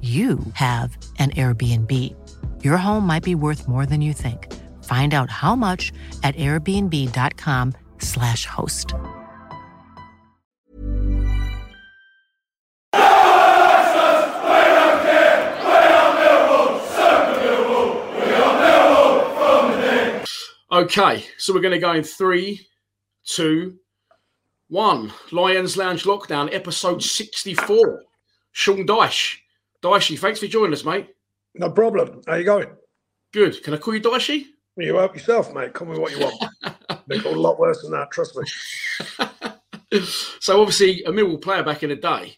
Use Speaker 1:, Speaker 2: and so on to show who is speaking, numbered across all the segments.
Speaker 1: you have an Airbnb. Your home might be worth more than you think. Find out how much at airbnb.com/slash host.
Speaker 2: Okay, so we're going to go in three, two, one. Lions Lounge Lockdown, episode 64. Sean Dyche. Dyche, thanks for joining us, mate.
Speaker 3: No problem. How you going?
Speaker 2: Good. Can I call you Dyche?
Speaker 3: You help yourself, mate. Call me what you want. They call a lot worse than that, trust me.
Speaker 2: so obviously a Millwall player back in the day.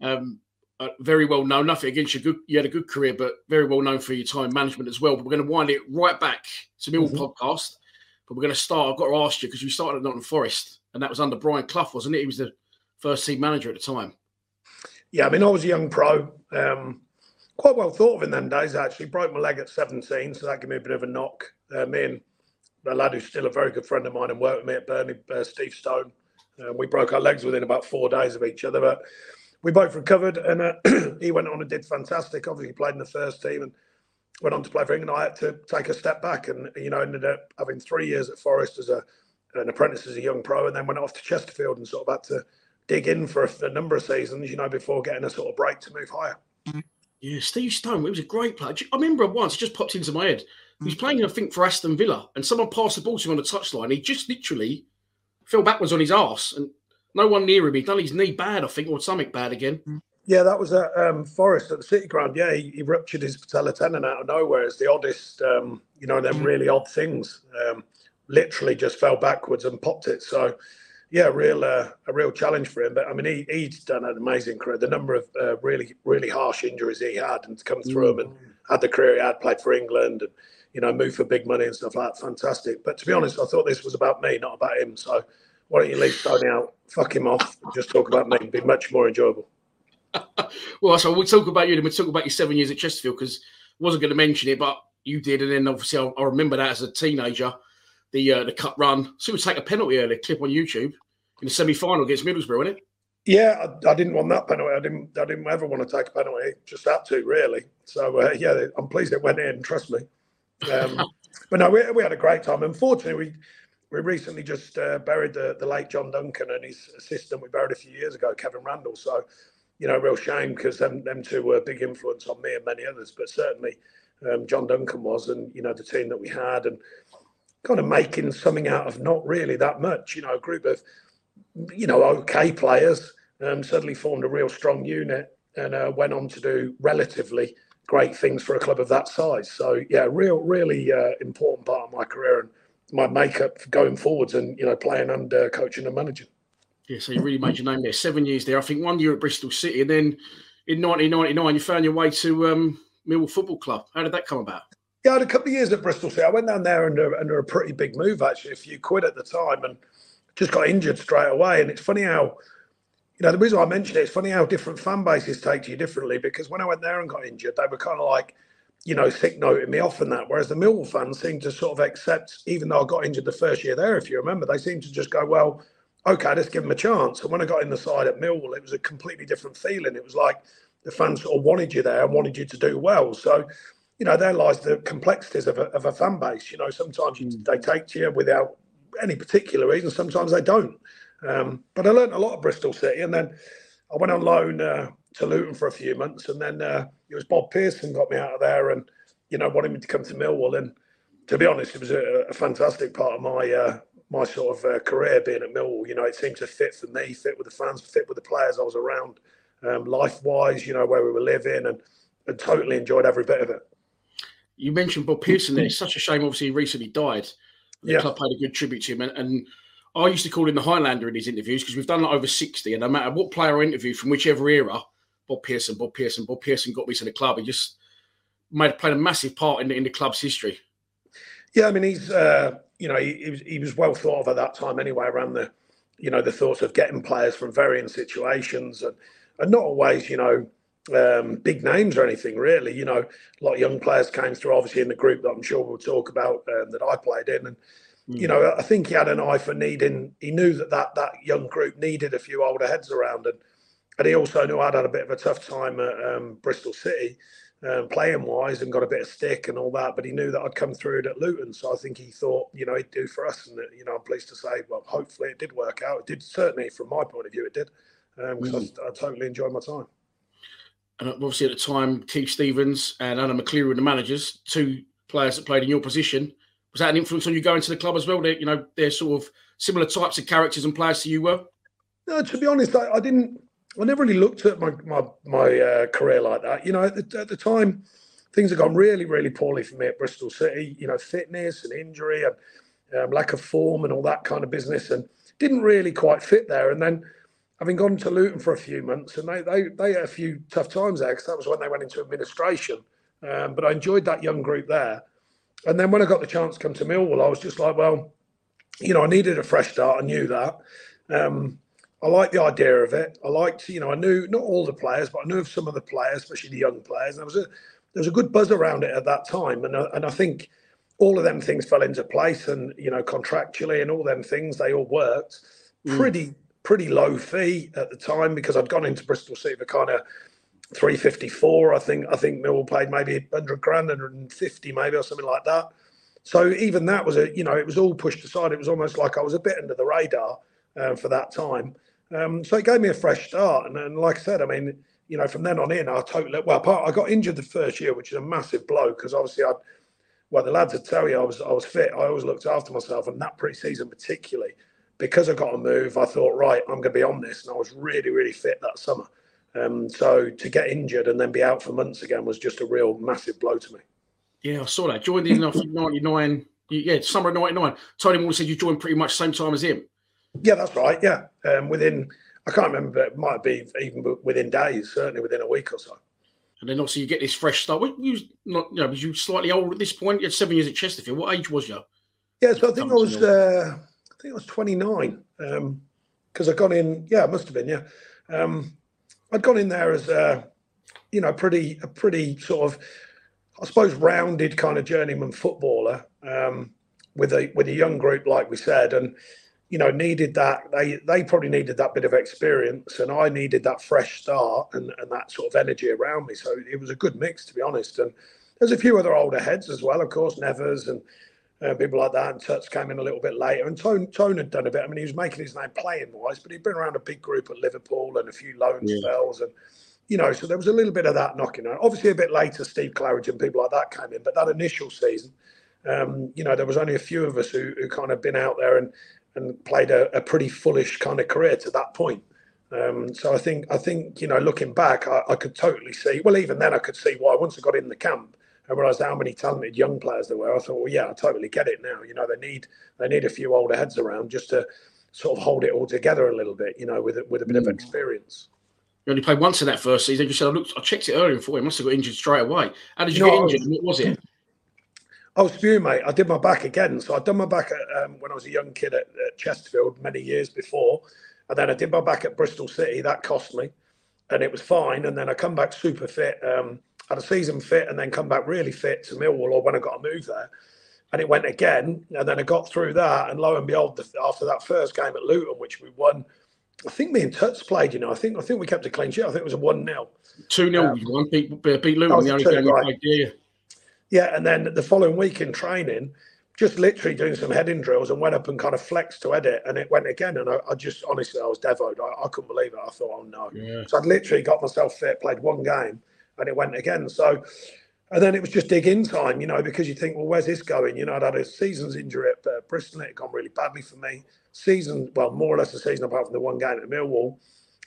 Speaker 2: Um, uh, very well known. Nothing against you. Good, you had a good career, but very well known for your time management as well. But we're going to wind it right back to Millwall mm-hmm. podcast. But we're going to start. I've got to ask you because you started at Nottingham Forest, and that was under Brian Clough, wasn't it? He was the first team manager at the time.
Speaker 3: Yeah, I mean, I was a young pro. Um, quite well thought of in them days, actually. Broke my leg at 17, so that gave me a bit of a knock. Uh, me and a lad who's still a very good friend of mine and worked with me at Burnley, uh, Steve Stone, uh, we broke our legs within about four days of each other. But we both recovered, and uh, he went on and did fantastic. Obviously, played in the first team and went on to play for England. I had to take a step back and, you know, ended up having three years at Forest as a an apprentice as a young pro, and then went off to Chesterfield and sort of had to dig in for a, number of seasons, you know, before getting a sort of break to move higher.
Speaker 2: Yeah, Steve Stone, he was a great player. I remember once, it just popped into my head. He was playing, I think, for Aston Villa, and someone passed the ball to him on the touchline. He just literally fell backwards on his ass, and no one near him. He'd done his knee bad, I think, or something bad again.
Speaker 3: Yeah, that was at um, Forest at the City Ground. Yeah, he, he, ruptured his patella tendon out of nowhere. It's the oddest, um, you know, them really odd things. Um, literally just fell backwards and popped it. So, yeah, real uh, a real challenge for him. But I mean, he, he's done an amazing career. The number of uh, really really harsh injuries he had and to come through them and had the career he had, played for England and you know moved for big money and stuff like that. Fantastic. But to be honest, I thought this was about me, not about him. So why don't you leave Tony out, fuck him off, and just talk about me? It'd be much more enjoyable.
Speaker 2: well, so we'll talk about you, and we'll talk about your seven years at Chesterfield because I wasn't going to mention it, but you did, and then obviously I, I remember that as a teenager the uh, the cut run. So we take a penalty early clip on YouTube in the semi final against Middlesbrough, wasn't it?
Speaker 3: Yeah, I, I, didn't want that penalty. I didn't. I didn't ever want to take a penalty. Just had to, really. So uh, yeah, I'm pleased it went in. Trust me. Um, but no, we, we had a great time. Unfortunately, we we recently just uh, buried the, the late John Duncan and his assistant. We buried a few years ago, Kevin Randall. So, you know, real shame because them them two were a big influence on me and many others. But certainly, um, John Duncan was, and you know, the team that we had, and kind of making something out of not really that much. You know, a group of, you know, okay players um, suddenly formed a real strong unit and uh, went on to do relatively great things for a club of that size. So yeah, real, really uh, important part of my career and my makeup going forwards, and you know, playing under coaching and managing.
Speaker 2: Yeah, so you really made your name there. Seven years there. I think one year at Bristol City, and then in 1999 you found your way to um, Millwall Football Club. How did that come about?
Speaker 3: Yeah, I had a couple of years at Bristol City. I went down there under, under a pretty big move, actually, a few quid at the time, and just got injured straight away. And it's funny how, you know, the reason I mentioned it, it's funny how different fan bases take to you differently because when I went there and got injured, they were kind of like, you know, sick noting me off and that. Whereas the Millwall fans seemed to sort of accept, even though I got injured the first year there, if you remember, they seemed to just go, well, okay, let's give them a chance. And when I got in the side at Millwall, it was a completely different feeling. It was like the fans sort of wanted you there and wanted you to do well. So, you know, there lies the complexities of a, of a fan base. You know, sometimes you, they take to you without any particular reason. Sometimes they don't. Um, but I learned a lot of Bristol City, and then I went on loan uh, to Luton for a few months, and then uh, it was Bob Pearson got me out of there, and you know wanted me to come to Millwall. And to be honest, it was a, a fantastic part of my uh, my sort of uh, career being at Millwall. You know, it seemed to fit for me, fit with the fans, fit with the players I was around, um, life wise. You know, where we were living, and, and totally enjoyed every bit of it.
Speaker 2: You mentioned Bob Pearson there. It's such a shame, obviously, he recently died. The yeah. club paid a good tribute to him. And, and I used to call him the Highlander in his interviews because we've done like over 60. And no matter what player I interview from whichever era, Bob Pearson, Bob Pearson, Bob Pearson got me to the club. He just made played a massive part in the, in the club's history.
Speaker 3: Yeah, I mean, he's, uh, you know, he, he, was, he was well thought of at that time anyway, around the, you know, the thoughts of getting players from varying situations and, and not always, you know, um, big names or anything really. You know, a lot of young players came through, obviously in the group that I'm sure we'll talk about um, that I played in, and mm. you know, I think he had an eye for needing. He knew that that that young group needed a few older heads around, and and he also knew I'd had a bit of a tough time at um, Bristol City. Um, playing wise and got a bit of stick and all that, but he knew that I'd come through it at Luton, so I think he thought, you know, he'd do for us, and you know, I'm pleased to say, well, hopefully it did work out. It did certainly, from my point of view, it did, because um, mm. I, I totally enjoyed my time
Speaker 2: and obviously at the time, Keith Stevens and Alan McLeary were the managers, two players that played in your position. Was that an influence on you going to the club as well? They, you know, they're sort of similar types of characters and players to you were.
Speaker 3: No, to be honest, I, I didn't. I never really looked at my my, my uh, career like that. You know, at the, at the time, things had gone really, really poorly for me at Bristol City. You know, fitness and injury and um, lack of form and all that kind of business, and didn't really quite fit there. And then having gone to Luton for a few months, and they they, they had a few tough times there because that was when they went into administration. Um, but I enjoyed that young group there. And then when I got the chance to come to Millwall, I was just like, well, you know, I needed a fresh start. I knew that. Um, I liked the idea of it. I liked, you know, I knew not all the players, but I knew of some of the players, especially the young players. And there was a there was a good buzz around it at that time, and uh, and I think all of them things fell into place, and you know, contractually and all them things, they all worked mm. Pretty low fee at the time because I'd gone into Bristol City for kind of 354. I think I think Millwall paid maybe 100 grand, 150 maybe or something like that. So even that was a you know it was all pushed aside. It was almost like I was a bit under the radar um, for that time. Um, so it gave me a fresh start, and, and, like I said, I mean you know from then on in I totally well I got injured the first year, which is a massive blow because obviously I well the lads would tell you I was I was fit. I always looked after myself, and that pre-season particularly because I got a move, I thought, right, I'm going to be on this. And I was really, really fit that summer. Um, so to get injured and then be out for months again was just a real massive blow to me.
Speaker 2: Yeah, I saw that. Joined in 99. Yeah, summer of 99. Tony Moore said you joined pretty much same time as him.
Speaker 3: Yeah, that's right. Yeah. Um, within, I can't remember, it might be even within days, certainly within a week or so.
Speaker 2: And then obviously you get this fresh start. What, you not, you know, was you slightly older at this point? You had seven years at Chesterfield. What age was you?
Speaker 3: Yeah, so I think I was uh, I think I was 29 because um, I'd gone in. Yeah, it must have been. Yeah, um, I'd gone in there as a, you know, pretty a pretty sort of, I suppose, rounded kind of journeyman footballer um, with a with a young group, like we said, and you know, needed that. They they probably needed that bit of experience, and I needed that fresh start and and that sort of energy around me. So it was a good mix, to be honest. And there's a few other older heads as well, of course, Nevers and uh, people like that. And Tuts came in a little bit later. And Tone, Tone had done a bit. I mean, he was making his name playing wise, but he'd been around a big group at Liverpool and a few loan yeah. spells. And, you know, so there was a little bit of that knocking on. Obviously, a bit later, Steve Claridge and people like that came in. But that initial season, um, you know, there was only a few of us who, who kind of been out there and, and played a, a pretty foolish kind of career to that point. Um, so I think I think you know looking back, I, I, could totally see. Well, even then, I could see why. Once I got in the camp, I realised how many talented young players there were. I thought, well, yeah, I totally get it now. You know, they need they need a few older heads around just to sort of hold it all together a little bit. You know, with with a bit mm. of experience.
Speaker 2: You only played once in that first season. You said I looked, I checked it earlier and thought he must have got injured straight away. How did you no, get injured? What was it?
Speaker 3: I was spewing, mate. I did my back again. So I'd done my back at, um, when I was a young kid at, at Chesterfield many years before, and then I did my back at Bristol City. That cost me, and it was fine. And then I come back super fit. Um, had a season fit and then come back really fit to Millwall or when I got a move there. And it went again. And then I got through that. And lo and behold, after that first game at Luton, which we won, I think me and Tuts played, you know, I think I think we kept a clean sheet. I think it was a 1 0.
Speaker 2: 2 0. Um, you won, beat, beat Luton, the only game right. played, yeah.
Speaker 3: Yeah. And then the following week in training, just literally doing some heading drills and went up and kind of flexed to edit and it went again. And I, I just honestly, I was devoed. I, I, couldn't believe it. I thought, oh no. Yeah. So I'd literally got myself fit, played one game, and it went again. So, and then it was just dig in time, you know, because you think, well, where's this going? You know, I'd had a season's injury at uh, Bristol. It had gone really badly for me. Season, well, more or less a season apart from the one game at Millwall.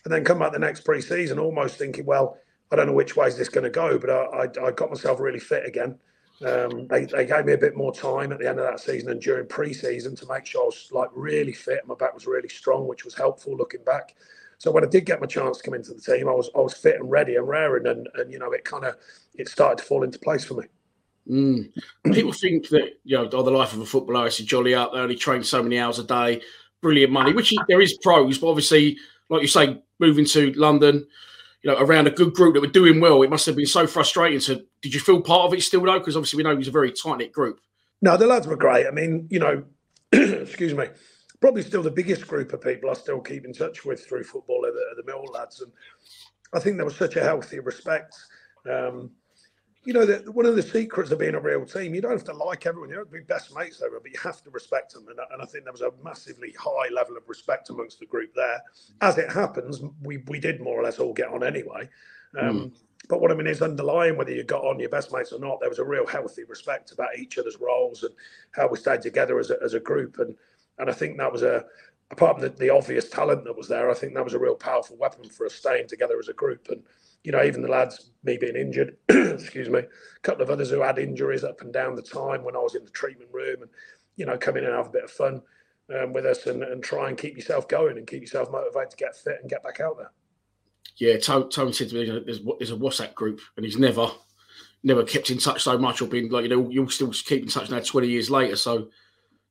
Speaker 3: And then come back the next pre season almost thinking, well, I don't know which way is this going to go, but I, I, I got myself really fit again. Um, they, they gave me a bit more time at the end of that season and during pre-season to make sure I was like really fit. My back was really strong, which was helpful looking back. So when I did get my chance to come into the team, I was I was fit and ready and raring, and and you know it kind of it started to fall into place for me.
Speaker 2: Mm. People think that you know, oh, the life of a footballer is jolly out there. He trains so many hours a day, brilliant money. Which there is pros, but obviously, like you say, moving to London, you know, around a good group that were doing well, it must have been so frustrating. So, did you feel part of it still though? Because obviously, we know it was a very tight knit group.
Speaker 3: No, the lads were great. I mean, you know, excuse me, probably still the biggest group of people I still keep in touch with through football are the, are the Mill lads, and I think there was such a healthy respect. Um, you know, the, one of the secrets of being a real team, you don't have to like everyone. You don't have to be best mates over, but you have to respect them. And, and I think there was a massively high level of respect amongst the group there. As it happens, we, we did more or less all get on anyway. Um, mm. But what I mean is underlying whether you got on your best mates or not, there was a real healthy respect about each other's roles and how we stayed together as a, as a group. And and I think that was a, apart from the, the obvious talent that was there, I think that was a real powerful weapon for us staying together as a group. And you know, even the lads, me being injured, excuse me, a couple of others who had injuries up and down the time when I was in the treatment room and, you know, come in and have a bit of fun um, with us and, and try and keep yourself going and keep yourself motivated to get fit and get back out there.
Speaker 2: Yeah, Tony said to me, there's, there's a WhatsApp group and he's never, never kept in touch so much or been like, you know, you'll still keep in touch now 20 years later. So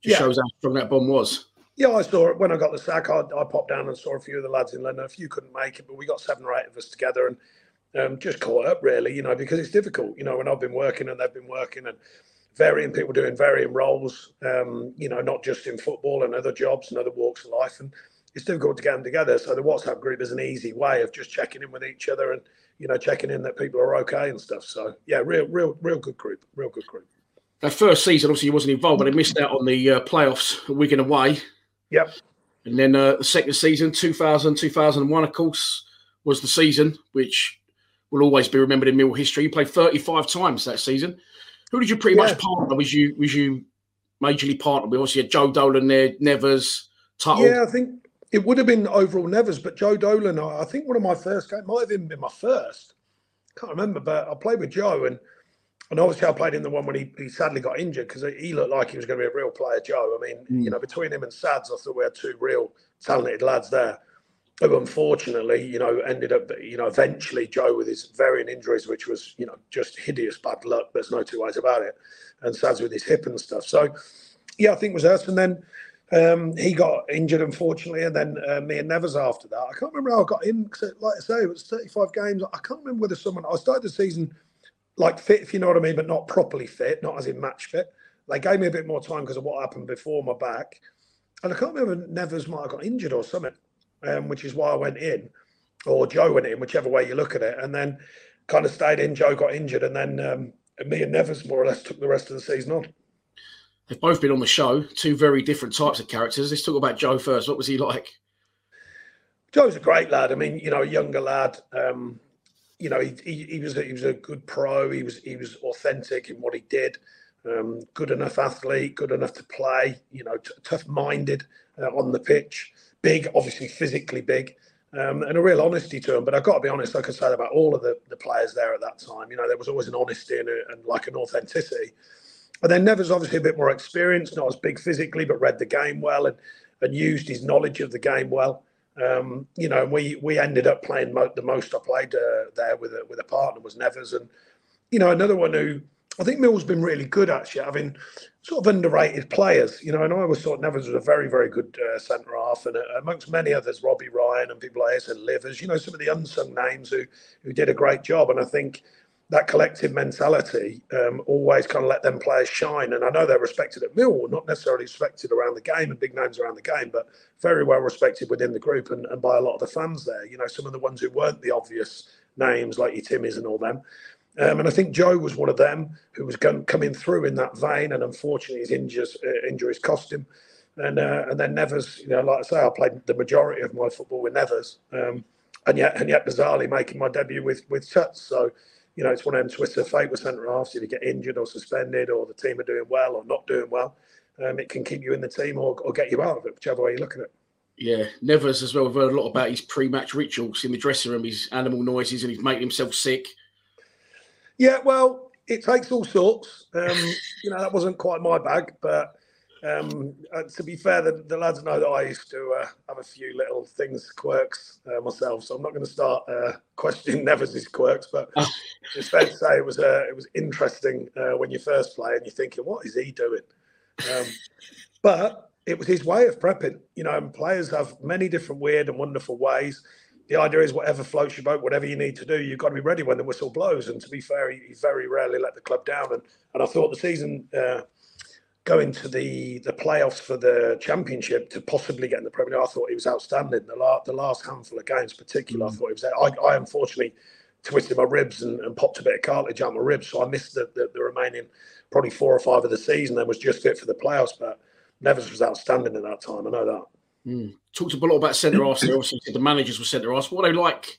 Speaker 2: just yeah. shows how strong that bond was.
Speaker 3: Yeah, I saw it when I got the sack. I, I, popped down and saw a few of the lads in London. A few couldn't make it, but we got seven or eight of us together, and um, just caught up really, you know, because it's difficult, you know, when I've been working and they've been working and varying people doing varying roles, um, you know, not just in football and other jobs and other walks of life. And it's difficult to get them together. So the WhatsApp group is an easy way of just checking in with each other and, you know, checking in that people are okay and stuff. So yeah, real, real, real good group, real good group.
Speaker 2: That first season, obviously, he wasn't involved, but he missed out on the uh, playoffs, Wigan away.
Speaker 3: Yep.
Speaker 2: And then uh, the second season, 2000, 2001, of course, was the season which will always be remembered in Mill history. You played 35 times that season. Who did you pretty yeah. much partner? Was you was you majorly partner with? Obviously, had Joe Dolan there, Nevers, Tuttle.
Speaker 3: Yeah, I think it would have been overall Nevers, but Joe Dolan, I think one of my first games might have even been my first. Can't remember, but I played with Joe and and obviously I played in the one when he, he sadly got injured because he looked like he was going to be a real player, Joe. I mean, mm. you know, between him and Sads, I thought we had two real talented lads there who unfortunately, you know, ended up, you know, eventually Joe with his varying injuries, which was, you know, just hideous bad luck. There's no two ways about it. And Sads with his hip and stuff. So, yeah, I think it was us. And then um, he got injured, unfortunately. And then uh, me and Nevers after that. I can't remember how I got in. Cause like I say, it was 35 games. I can't remember whether someone, I started the season like fit, if you know what I mean, but not properly fit, not as in match fit. They gave me a bit more time because of what happened before my back. And I can't remember Nevers might have got injured or something um, which is why I went in, or Joe went in, whichever way you look at it, and then kind of stayed in. Joe got injured, and then um, and me and Nevers more or less took the rest of the season on.
Speaker 2: They've both been on the show, two very different types of characters. Let's talk about Joe first. What was he like?
Speaker 3: Joe's a great lad. I mean, you know, a younger lad. Um, you know, he, he, he, was a, he was a good pro. He was he was authentic in what he did. Um, good enough athlete, good enough to play. You know, t- tough minded uh, on the pitch big, obviously physically big, um, and a real honesty to him. But I've got to be honest, like I said about all of the, the players there at that time, you know, there was always an honesty and, a, and like an authenticity. And then Nevers obviously a bit more experienced, not as big physically, but read the game well and, and used his knowledge of the game well. Um, you know, we we ended up playing mo- the most I played uh, there with a, with a partner was Nevers, and you know another one who I think Mill's been really good actually, having sort of underrated players. You know, and I always thought Nevers was a very, very good uh, centre half, and uh, amongst many others, Robbie Ryan and people like this and Livers. You know, some of the unsung names who who did a great job, and I think that collective mentality um, always kind of let them players shine. And I know they're respected at Mill, not necessarily respected around the game and big names around the game, but very well respected within the group and, and by a lot of the fans there. You know, some of the ones who weren't the obvious names like your Timmies and all them. Um, and I think Joe was one of them who was going, coming through in that vein, and unfortunately his injuries, uh, injuries cost him. And uh, and then Nevers, you know, like I say, I played the majority of my football with Nevers, um, and yet and yet bizarrely making my debut with with Tuts. So, you know, it's one of them twists of fate with centre halves. If you get injured or suspended, or the team are doing well or not doing well, um, it can keep you in the team or, or get you out of it, whichever way you look at it.
Speaker 2: Yeah, Nevers as well. We've heard a lot about his pre-match rituals in the dressing room, his animal noises, and he's making himself sick.
Speaker 3: Yeah, well, it takes all sorts. Um, you know, that wasn't quite my bag, but um, uh, to be fair, the, the, lads know that I used to uh, have a few little things, quirks uh, myself. So I'm not going to start uh, questioning Nevers' quirks, but oh. it's fair to say it was uh, it was interesting uh, when you first play and you're thinking, what is he doing? Um, but it was his way of prepping. You know, and players have many different weird and wonderful ways the idea is whatever floats your boat, whatever you need to do, you've got to be ready when the whistle blows. And to be fair, he, he very rarely let the club down. And and I thought the season uh, going to the the playoffs for the championship to possibly get in the Premier League, I thought he was outstanding. The last the last handful of games, particularly, mm. I thought he was there. I, I unfortunately twisted my ribs and, and, popped a bit of cartilage out my ribs, so I missed the, the, the remaining probably four or five of the season. and was just fit for the playoffs, but Nevers was outstanding at that time. I know that.
Speaker 2: Mm. Talked a lot about centre half. Obviously, the managers were centre half. What they like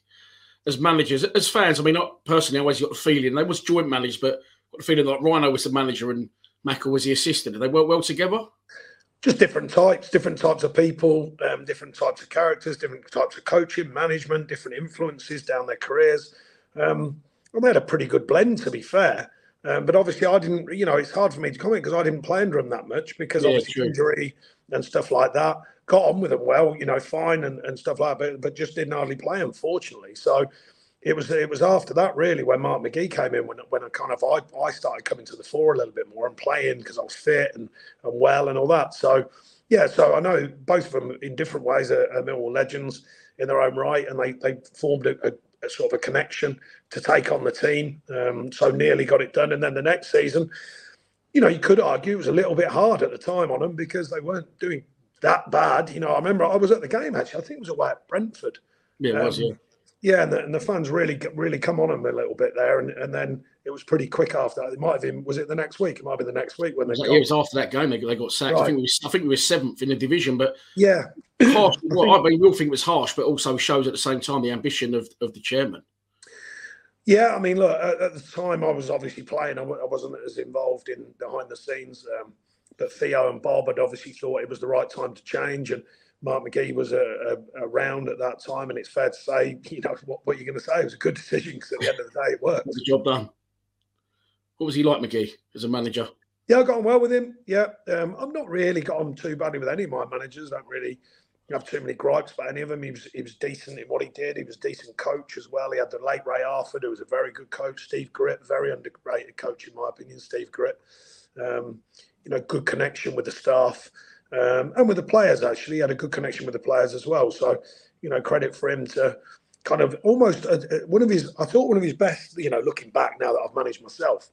Speaker 2: as managers, as fans. I mean, not personally. I always got the feeling they was joint managed, but got the feeling like Rhino was the manager and Macca was the assistant. Did they work well together?
Speaker 3: Just different types, different types of people, um, different types of characters, different types of coaching, management, different influences down their careers. Um, and they had a pretty good blend, to be fair. Um, but obviously, I didn't. You know, it's hard for me to comment because I didn't play under them that much because yeah, obviously injury and stuff like that got on with them well, you know, fine and, and stuff like that, but, but just didn't hardly play, unfortunately. So it was it was after that really when Mark McGee came in when when I kind of I, I started coming to the fore a little bit more and playing because I was fit and, and well and all that. So yeah, so I know both of them in different ways are, are Millwall legends in their own right, and they they formed a, a, a sort of a connection to take on the team. Um, so nearly got it done, and then the next season, you know, you could argue it was a little bit hard at the time on them because they weren't doing that bad. You know, I remember I was at the game actually. I think it was away at Brentford.
Speaker 2: Yeah, it was.
Speaker 3: Um,
Speaker 2: yeah.
Speaker 3: Yeah, and the, and the, fans really really come on them a little bit there, and, and then it was pretty quick after that. It might have been was it the next week? It might have been the next week when they.
Speaker 2: It was, got, it was after that game they, they got sacked. Right. I think we was, I think we were seventh in the division, but
Speaker 3: yeah,
Speaker 2: harsh. I, well, think, I mean, we'll think it was harsh, but also shows at the same time the ambition of, of the chairman.
Speaker 3: Yeah, I mean, look, at, at the time I was obviously playing. I, I wasn't as involved in behind the scenes. Um, but Theo and Bob had obviously thought it was the right time to change, and Mark McGee was a, a, around at that time. And it's fair to say, you know, what, what you're going to say it was a good decision because at the end of the day, it worked.
Speaker 2: The job done. What was he like, McGee, as a manager?
Speaker 3: Yeah, I got on well with him. Yeah, um, I'm not really got on too badly with any of my managers. I don't really have too many gripes about any of them. He was he was decent in what he did. He was a decent coach as well. He had the late Ray Harford, who was a very good coach. Steve Gritt, very underrated coach in my opinion. Steve Gritt. Um, you know, good connection with the staff um, and with the players. Actually, he had a good connection with the players as well. So, you know, credit for him to kind of almost uh, uh, one of his. I thought one of his best. You know, looking back now that I've managed myself,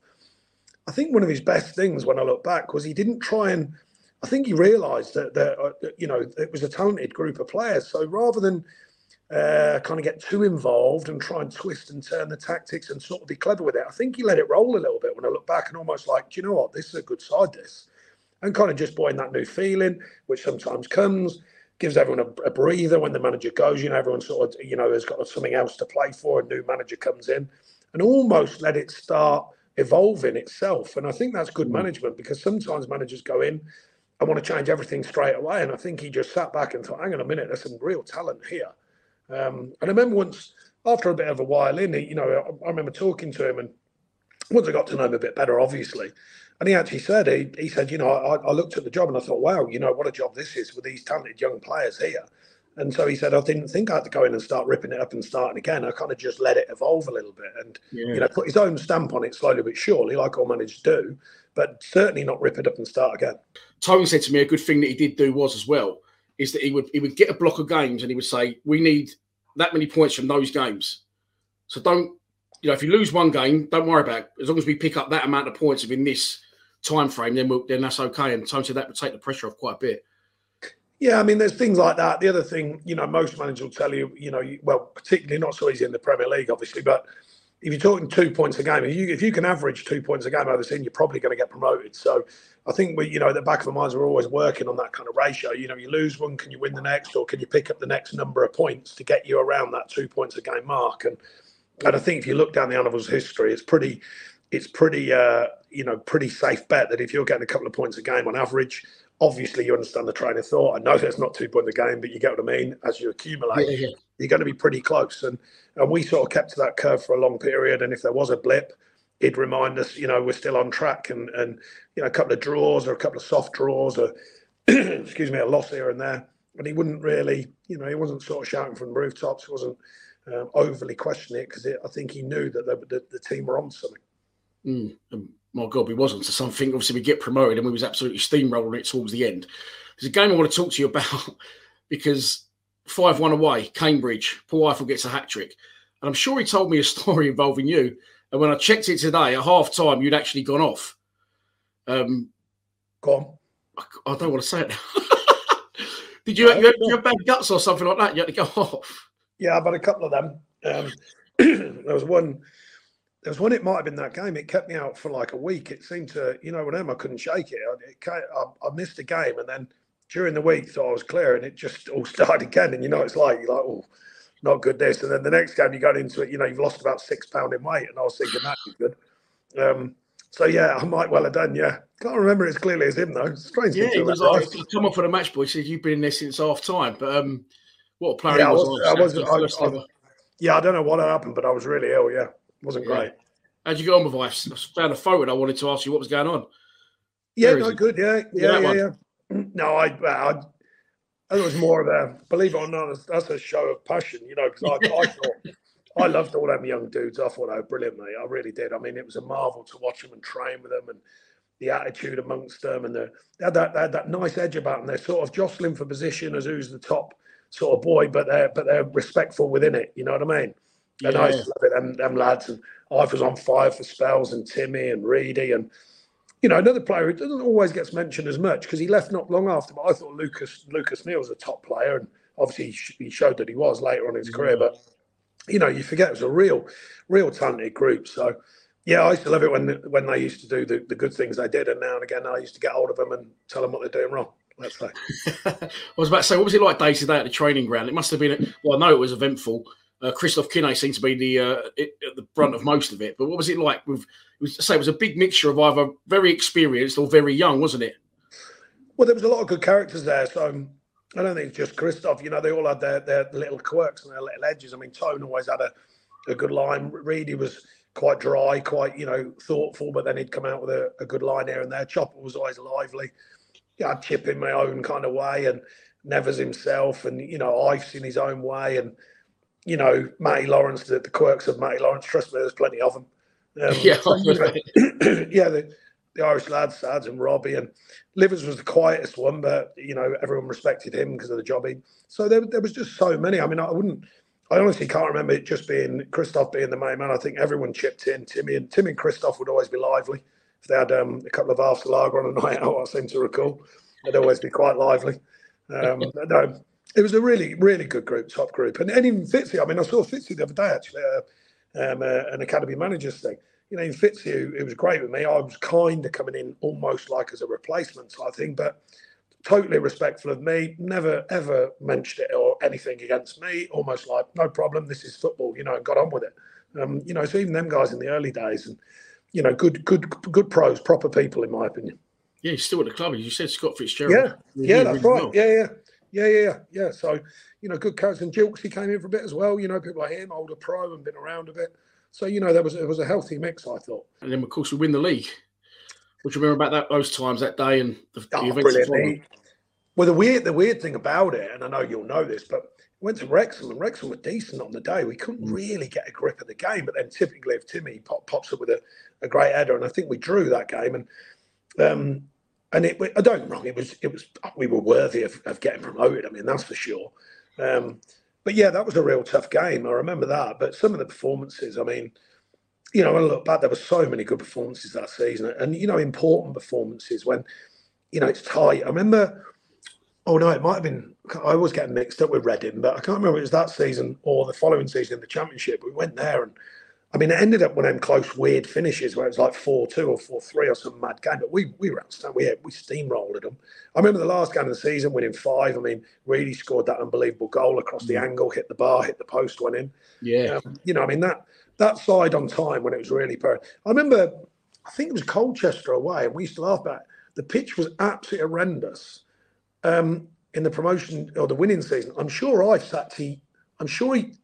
Speaker 3: I think one of his best things when I look back was he didn't try and. I think he realised that, that, uh, you know it was a talented group of players. So rather than uh, kind of get too involved and try and twist and turn the tactics and sort of be clever with it. I think he let it roll a little bit when I look back and almost like, do you know what? This is a good side, this. And kind of just buying that new feeling, which sometimes comes, gives everyone a, a, breather when the manager goes. You know, everyone sort of, you know, has got something else to play for. A new manager comes in and almost let it start evolving itself. And I think that's good mm. management because sometimes managers go in and want to change everything straight away. And I think he just sat back and thought, hang on a minute, there's some real talent here um, and I remember once, after a bit of a while in, you know, I, I, remember talking to him, and once I got to know him a bit better, obviously, and he actually said, he, he said, you know, I, I looked at the job and I thought, wow, you know, what a job this is with these talented young players here. And so he said, I didn't think I had to go in and start ripping it up and starting again. I kind of just let it evolve a little bit and, yeah. you know, put his own stamp on it slowly but surely, like all managers do, but certainly not rip it up and start again.
Speaker 2: Tony said to me a good thing that he did do was as well is that he would he would get a block of games and he would say, "We need that many points from those games." So don't you know if you lose one game, don't worry about it. As long as we pick up that amount of points within this time frame, then we'll, then that's okay. And Tony said that would take the pressure off quite a bit.
Speaker 3: Yeah, I mean, there's things like that. The other thing, you know, most managers will tell you, you know, well, particularly not so easy in the Premier League, obviously, but if you're talking two points a game, if you if you can average two points a game over the season, you're probably going to get promoted. So I think we, you know, at the back of our minds, we're always working on that kind of ratio. You know, you lose one, can you win the next, or can you pick up the next number of points to get you around that two points a game mark? And and I think if you look down the Animals history, it's pretty, it's pretty, uh, you know, pretty safe bet that if you're getting a couple of points a game on average, obviously you understand the train of thought. I know that's not two points a game, but you get what I mean. As you accumulate, yeah, yeah. you're going to be pretty close. And and we sort of kept to that curve for a long period. And if there was a blip, it'd remind us, you know, we're still on track. And and you know, a couple of draws or a couple of soft draws or excuse me, a loss here and there. And he wouldn't really, you know, he wasn't sort of shouting from the rooftops. He wasn't um, overly questioning it because I think he knew that the, the, the team were on something.
Speaker 2: Mm my God, we wasn't to something. Obviously, we get promoted and we was absolutely steamrolling it towards the end. There's a game I want to talk to you about because 5 1 away, Cambridge, Paul Ifill gets a hat trick. And I'm sure he told me a story involving you. And when I checked it today, at half time, you'd actually gone off. Um,
Speaker 3: Go on.
Speaker 2: I, I don't want to say it. Did you, you, have, you have bad guts or something like that? You had to go off.
Speaker 3: Yeah, I've had a couple of them. Um, there was one there was one. It might have been that game. It kept me out for like a week. It seemed to, you know, when I couldn't shake it. it I, I, missed a game, and then during the week, thought I was clear, and it just all started again. And you know, it's like you're like, oh, not good this. And then the next game, you got into it. You know, you've lost about six pound in weight, and I was thinking that'd be good. Um, so yeah, I might well have done. Yeah, can't remember as clearly as him though. Strange.
Speaker 2: Yeah, he was like, come up for the match, boy. Said you've been in there since half time, but um, what a player yeah, was. I was,
Speaker 3: I was I, I, yeah, I don't know what happened, but I was really ill. Yeah wasn't yeah. great.
Speaker 2: How'd you get on with life? I found a photo. I wanted to ask you what was going on.
Speaker 3: Yeah, no, good. Yeah, yeah, yeah, yeah, No, I, I, it was more of a believe it or not, that's a show of passion, you know, because I, I thought I loved all them young dudes. I thought they were brilliant, mate. I really did. I mean, it was a marvel to watch them and train with them and the attitude amongst them and the, they had that they had that nice edge about them. They're sort of jostling for position as who's the top sort of boy, but they're but they're respectful within it. You know what I mean? And yeah. I used to love it, them, them lads. And I was on fire for spells, and Timmy and Reedy. And, you know, another player who doesn't always gets mentioned as much because he left not long after. But I thought Lucas Lucas Neill was a top player. And obviously he showed that he was later on in his career. Mm. But, you know, you forget it was a real, real talented group. So, yeah, I used to love it when when they used to do the, the good things they did. And now and again, I used to get hold of them and tell them what they're doing wrong let's say.
Speaker 2: I was about to say, what was it like day to day at the training ground? It must have been, well, I know it was eventful, uh, Christophe Kinet seemed to be the uh, it, at the front of most of it. But what was it like? With it was, say it was a big mixture of either very experienced or very young, wasn't it?
Speaker 3: Well, there was a lot of good characters there. So I don't think it's just Christophe. You know, they all had their, their little quirks and their little edges. I mean, Tone always had a, a good line. Reedy was quite dry, quite you know thoughtful, but then he'd come out with a, a good line here and there. Chopper was always lively. Yeah, I'd chip in my own kind of way, and Nevers himself, and you know, I've in his own way, and you know, Matty Lawrence, the, the quirks of Matty Lawrence. Trust me, there's plenty of them. Um, yeah, yeah, the, the, Irish lads, Sads and Robbie, and Livers was the quietest one, but you know, everyone respected him because of the job he. So there, there was just so many. I mean, I wouldn't. I honestly can't remember it just being Christophe being the main man. I think everyone chipped in. Timmy and Timmy and Christophe would always be lively. If they had um, a couple of halves lager on a night out, I seem to recall, they'd always be quite lively. Um, no, it was a really, really good group, top group. And, and even Fitzy, I mean, I saw Fitzy the other day actually, uh, um, uh, an academy managers thing. You know, in Fitzy, it was great with me. I was kind of coming in almost like as a replacement type thing, but totally respectful of me. Never ever mentioned it or anything against me. Almost like no problem. This is football, you know, and got on with it. Um, you know, so even them guys in the early days, and you know, good, good, good pros, proper people, in my opinion.
Speaker 2: Yeah, he's still at the club. You said, Scott Fitzgerald.
Speaker 3: Yeah, yeah, that's right. Well. Yeah, yeah. Yeah, yeah, yeah, yeah. So, you know, good characters. And he came in for a bit as well. You know, people like him, older pro, and been around a bit. So, you know, that was it was a healthy mix, I thought.
Speaker 2: And then, of course, we win the league. What do you remember about that those times that day and the,
Speaker 3: oh, the events? Well, the weird the weird thing about it, and I know you'll know this, but went to Wrexham and Wrexham were decent on the day. We couldn't mm. really get a grip of the game, but then typically if Timmy pop, pops up with a, a great header, and I think we drew that game, and um, and it, I don't get wrong, it was it was we were worthy of, of getting promoted. I mean, that's for sure. Um, but yeah, that was a real tough game. I remember that. But some of the performances, I mean, you know, when I look back, there were so many good performances that season, and you know, important performances when you know it's tight. I remember. Oh no, it might have been. I was getting mixed up with Reading, but I can't remember it was that season or the following season in the championship. We went there and I mean, it ended up one of them close, weird finishes where it was like 4 2 or 4 3 or some mad game. But we we were outstanding. We, we steamrolled them. I remember the last game of the season winning five. I mean, really scored that unbelievable goal across the mm. angle, hit the bar, hit the post, went in.
Speaker 2: Yeah. Um,
Speaker 3: you know, I mean, that that side on time when it was really perfect. I remember, I think it was Colchester away, and we used to laugh about it. The pitch was absolutely horrendous um, in the promotion or the winning season. I'm sure I sat, he, I'm sure he,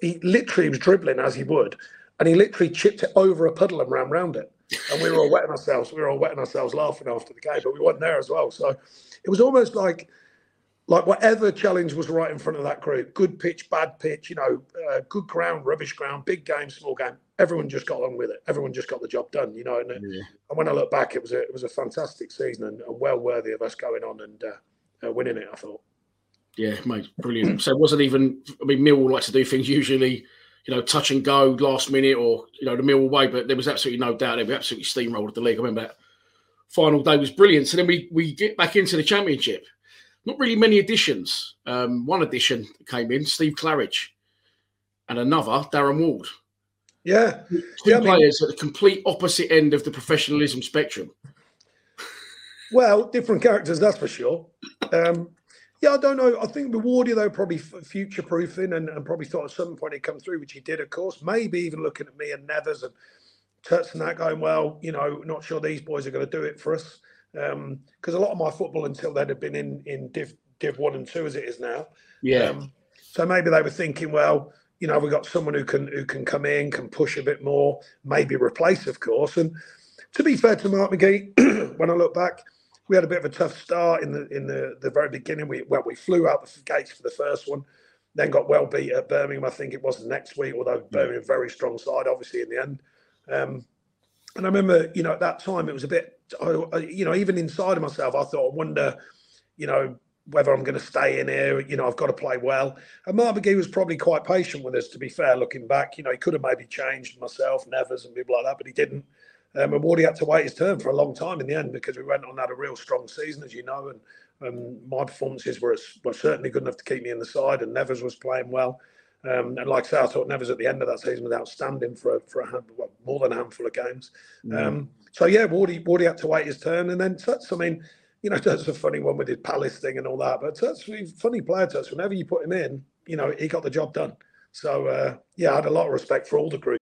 Speaker 3: he literally was dribbling as he would and he literally chipped it over a puddle and ran round it. And we were all wetting ourselves. We were all wetting ourselves laughing after the game, but we weren't there as well. So it was almost like like whatever challenge was right in front of that group. Good pitch, bad pitch, you know, uh, good ground, rubbish ground, big game, small game. Everyone just got on with it. Everyone just got the job done, you know. And, yeah. and when I look back, it was a it was a fantastic season and, and well worthy of us going on and uh, uh, winning it. I thought.
Speaker 2: Yeah, mate, brilliant. so it wasn't even. I mean, Mill like to do things usually you know, touch and go last minute or, you know, the mill away, but there was absolutely no doubt they were absolutely steamrolled the league. I remember that final day was brilliant. So then we, we get back into the championship. Not really many additions. Um, one addition came in, Steve Claridge, and another, Darren Ward.
Speaker 3: Yeah.
Speaker 2: Two
Speaker 3: yeah,
Speaker 2: players I mean, at the complete opposite end of the professionalism spectrum.
Speaker 3: Well, different characters, that's for sure. Um, yeah, I don't know. I think with Wardy, though, probably future proofing and, and, probably thought at some point he'd come through, which he did, of course. Maybe even looking at me and Nevers and Tuts and that going, well, you know, not sure these boys are going to do it for us. Because um, a lot of my football until then had been in, in Div, Div 1 and 2 as it is now.
Speaker 2: Yeah. Um,
Speaker 3: so maybe they were thinking, well, you know, we've got someone who can who can come in, can push a bit more, maybe replace, of course. And to be fair to Mark McGee, when I look back, we had a bit of a tough start in the in the, the very beginning. We well, we flew out the gates for the first one, then got well beat at Birmingham. I think it was the next week, although Birmingham very strong side, obviously in the end. Um, and I remember, you know, at that time it was a bit, you know, even inside of myself, I thought, I wonder, you know, whether I'm going to stay in here. You know, I've got to play well. And Mark McGee was probably quite patient with us, to be fair, looking back. You know, he could have maybe changed myself, Nevers, and people like that, but he didn't. Um, and Wardy had to wait his turn for a long time in the end because we went on had a real strong season, as you know, and um, my performances were were certainly good enough to keep me in the side, and Nevers was playing well. Um, and like I say, I thought Nevers at the end of that season was outstanding for a, for a hand, well, more than a handful of games. Mm. Um, so yeah, Wardy Wardy had to wait his turn, and then Tuts. I mean, you know, that's a funny one with his Palace thing and all that, but Tuts, funny player Tuts. Whenever you put him in, you know, he got the job done. So uh, yeah, I had a lot of respect for all the group.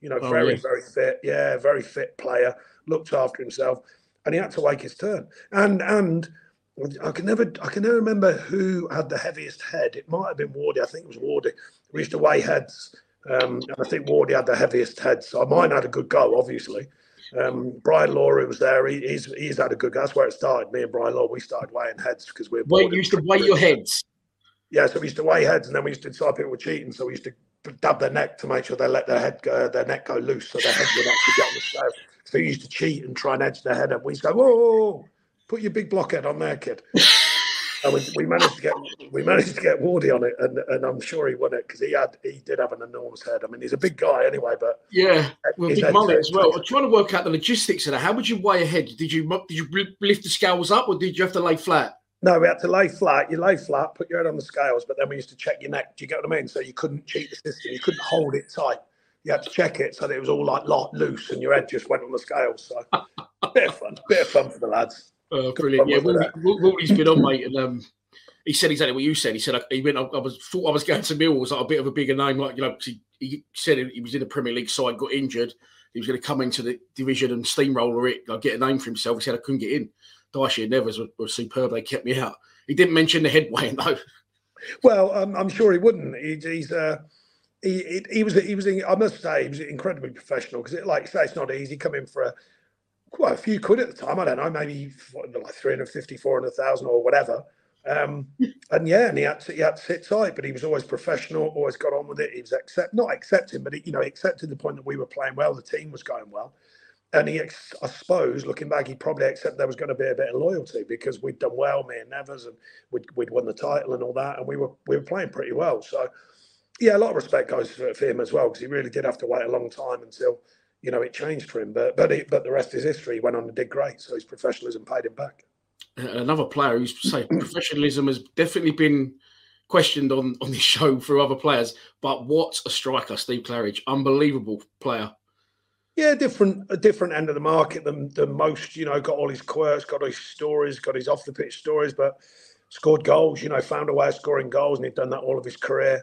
Speaker 3: You know, oh, very, very fit. Yeah, very fit player. Looked after himself, and he had to wake his turn. And and I can never I can never remember who had the heaviest head. It might have been Wardy. I think it was Wardy. We used to weigh heads, um, and I think Wardy had the heaviest head. So mine had a good go, obviously. Um, Brian Law, who was there, he, he's he's had a good. That's where it started. Me and Brian Law, we started weighing heads because we're.
Speaker 2: Wait, you used to weigh your heads.
Speaker 3: Yeah, so we used to weigh heads, and then we used to decide people were cheating. So we used to dab their neck to make sure they let their head go, their neck go loose, so their head would actually get on the scale. So we used to cheat and try and edge their head up. We used to go, whoa, whoa, whoa, put your big blockhead on there, kid. and we, we managed to get we managed to get Wardy on it, and, and I'm sure he won it because he had he did have an enormous head. I mean, he's a big guy anyway, but
Speaker 2: yeah, well, big mullet as well. I'm trying to work out the logistics of that. How would you weigh a head? Did you did you lift the scales up, or did you have to lay flat?
Speaker 3: No, we had to lay flat. You lay flat, put your head on the scales, but then we used to check your neck. Do you get what I mean? So you couldn't cheat the system. You couldn't hold it tight. You had to check it so that it was all like lot loose, and your head just went on the scales. So bit of fun, bit of fun for the lads.
Speaker 2: Oh, brilliant! Yeah, Wardy's been on, mate, and um, he said exactly what you said. He said he went. I, I was thought I was going to Millwall, like a bit of a bigger name, like you know. He, he, said he was in the Premier League side, got injured. He was going to come into the division and steamroller it, like, get a name for himself. He said I couldn't get in. And Nevers were, were superb. They kept me out. He didn't mention the headway though.
Speaker 3: Well, um, I'm sure he wouldn't. He, he's uh, he, he was he was I must say he was incredibly professional because like say it's not easy coming for a quite a few quid at the time. I don't know, maybe like 350, 400,000 or whatever. Um, and yeah, and he had to he had to sit tight, but he was always professional, always got on with it. He was accept not accepting, but he, you know, he accepted the point that we were playing well, the team was going well, and he, I suppose, looking back, he probably accepted there was going to be a bit of loyalty because we'd done well, me and Nevers, and we'd, we'd won the title and all that, and we were we were playing pretty well. So yeah, a lot of respect goes for, for him as well because he really did have to wait a long time until you know it changed for him. But but he, but the rest is history. He went on to did great, so his professionalism paid him back
Speaker 2: another player who's say professionalism has definitely been questioned on on this show through other players. But what a striker, Steve Claridge, unbelievable player.
Speaker 3: Yeah, different a different end of the market than, than most. You know, got all his quirks, got his stories, got his off the pitch stories, but scored goals. You know, found a way of scoring goals, and he'd done that all of his career.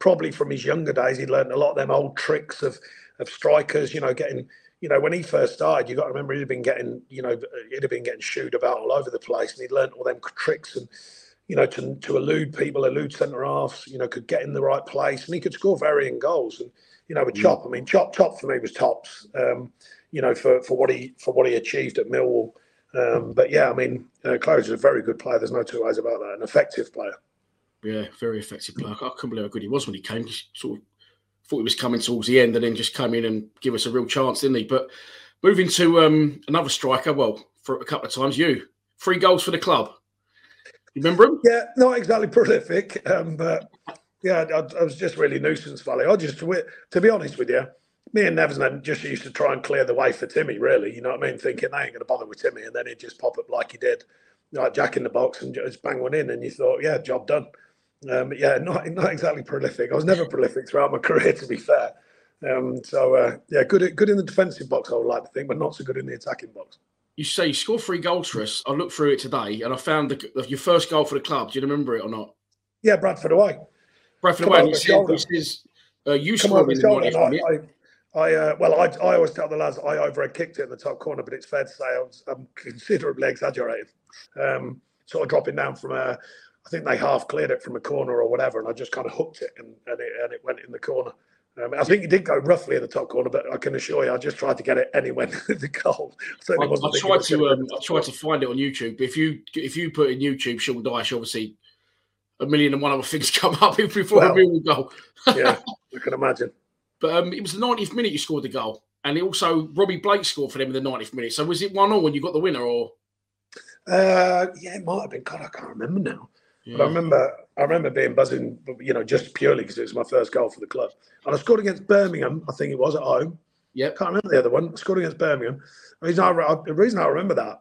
Speaker 3: Probably from his younger days, he'd learned a lot of them old tricks of of strikers. You know, getting you know, when he first started, you got to remember he'd been getting, you know, he'd have been getting shooed about all over the place, and he'd learned all them tricks and, you know, to, to elude people, elude centre halves, you know, could get in the right place, and he could score varying goals. And you know, with mm. Chop, I mean, Chop, Chop for me was tops. Um, you know, for for what he for what he achieved at Millwall. Um, but yeah, I mean, uh, Claridge is a very good player. There's no two ways about that. An effective player.
Speaker 2: Yeah, very effective player. I couldn't believe how good he was when he came. Just sort of thought he was coming towards the end and then just came in and give us a real chance, didn't he? But moving to um, another striker, well, for a couple of times, you three goals for the club. You remember him?
Speaker 3: Yeah, not exactly prolific, um, but yeah, I, I, was just really nuisance Valley. I just, to be honest with you, me and Nevers just used to try and clear the way for Timmy, really. You know what I mean? Thinking they ain't going to bother with Timmy, and then he'd just pop up like he did, like Jack in the box, and just bang one in, and you thought, yeah, job done. Um, yeah, not not exactly prolific. I was never prolific throughout my career, to be fair. Um, so uh, yeah, good good in the defensive box, I would like to think, but not so good in the attacking box.
Speaker 2: You say you scored three goals for us. I looked through it today, and I found the, your first goal for the club. Do you remember it or not?
Speaker 3: Yeah, Bradford away.
Speaker 2: Bradford Come away. He said, he says, uh, scored in the
Speaker 3: I, I, uh, well, I, I always tell the lads I overhead kicked it in the top corner, but it's fair to say I was, I'm considerably exaggerating. Um, sort of dropping down from a, I think they half cleared it from a corner or whatever, and I just kind of hooked it and, and, it, and it went in the corner. Um, I think it did go roughly in the top corner, but I can assure you, I just tried to get it anywhere the goal.
Speaker 2: I, I tried to um, I tried to find it on YouTube. If you if you put in YouTube Sean Dyche, obviously a million and one other things come up before well, a real goal.
Speaker 3: yeah, I can imagine.
Speaker 2: But um, it was the 90th minute you scored the goal, and also Robbie Blake scored for them in the 90th minute. So was it one or when you got the winner, or?
Speaker 3: Uh, yeah, it might have been. God, I can't remember now. Yeah. But I remember, I remember being buzzing, you know, just purely because it was my first goal for the club, and I scored against Birmingham. I think it was at home.
Speaker 2: Yeah,
Speaker 3: can't remember the other one. I scored against Birmingham. The reason I, the reason I remember that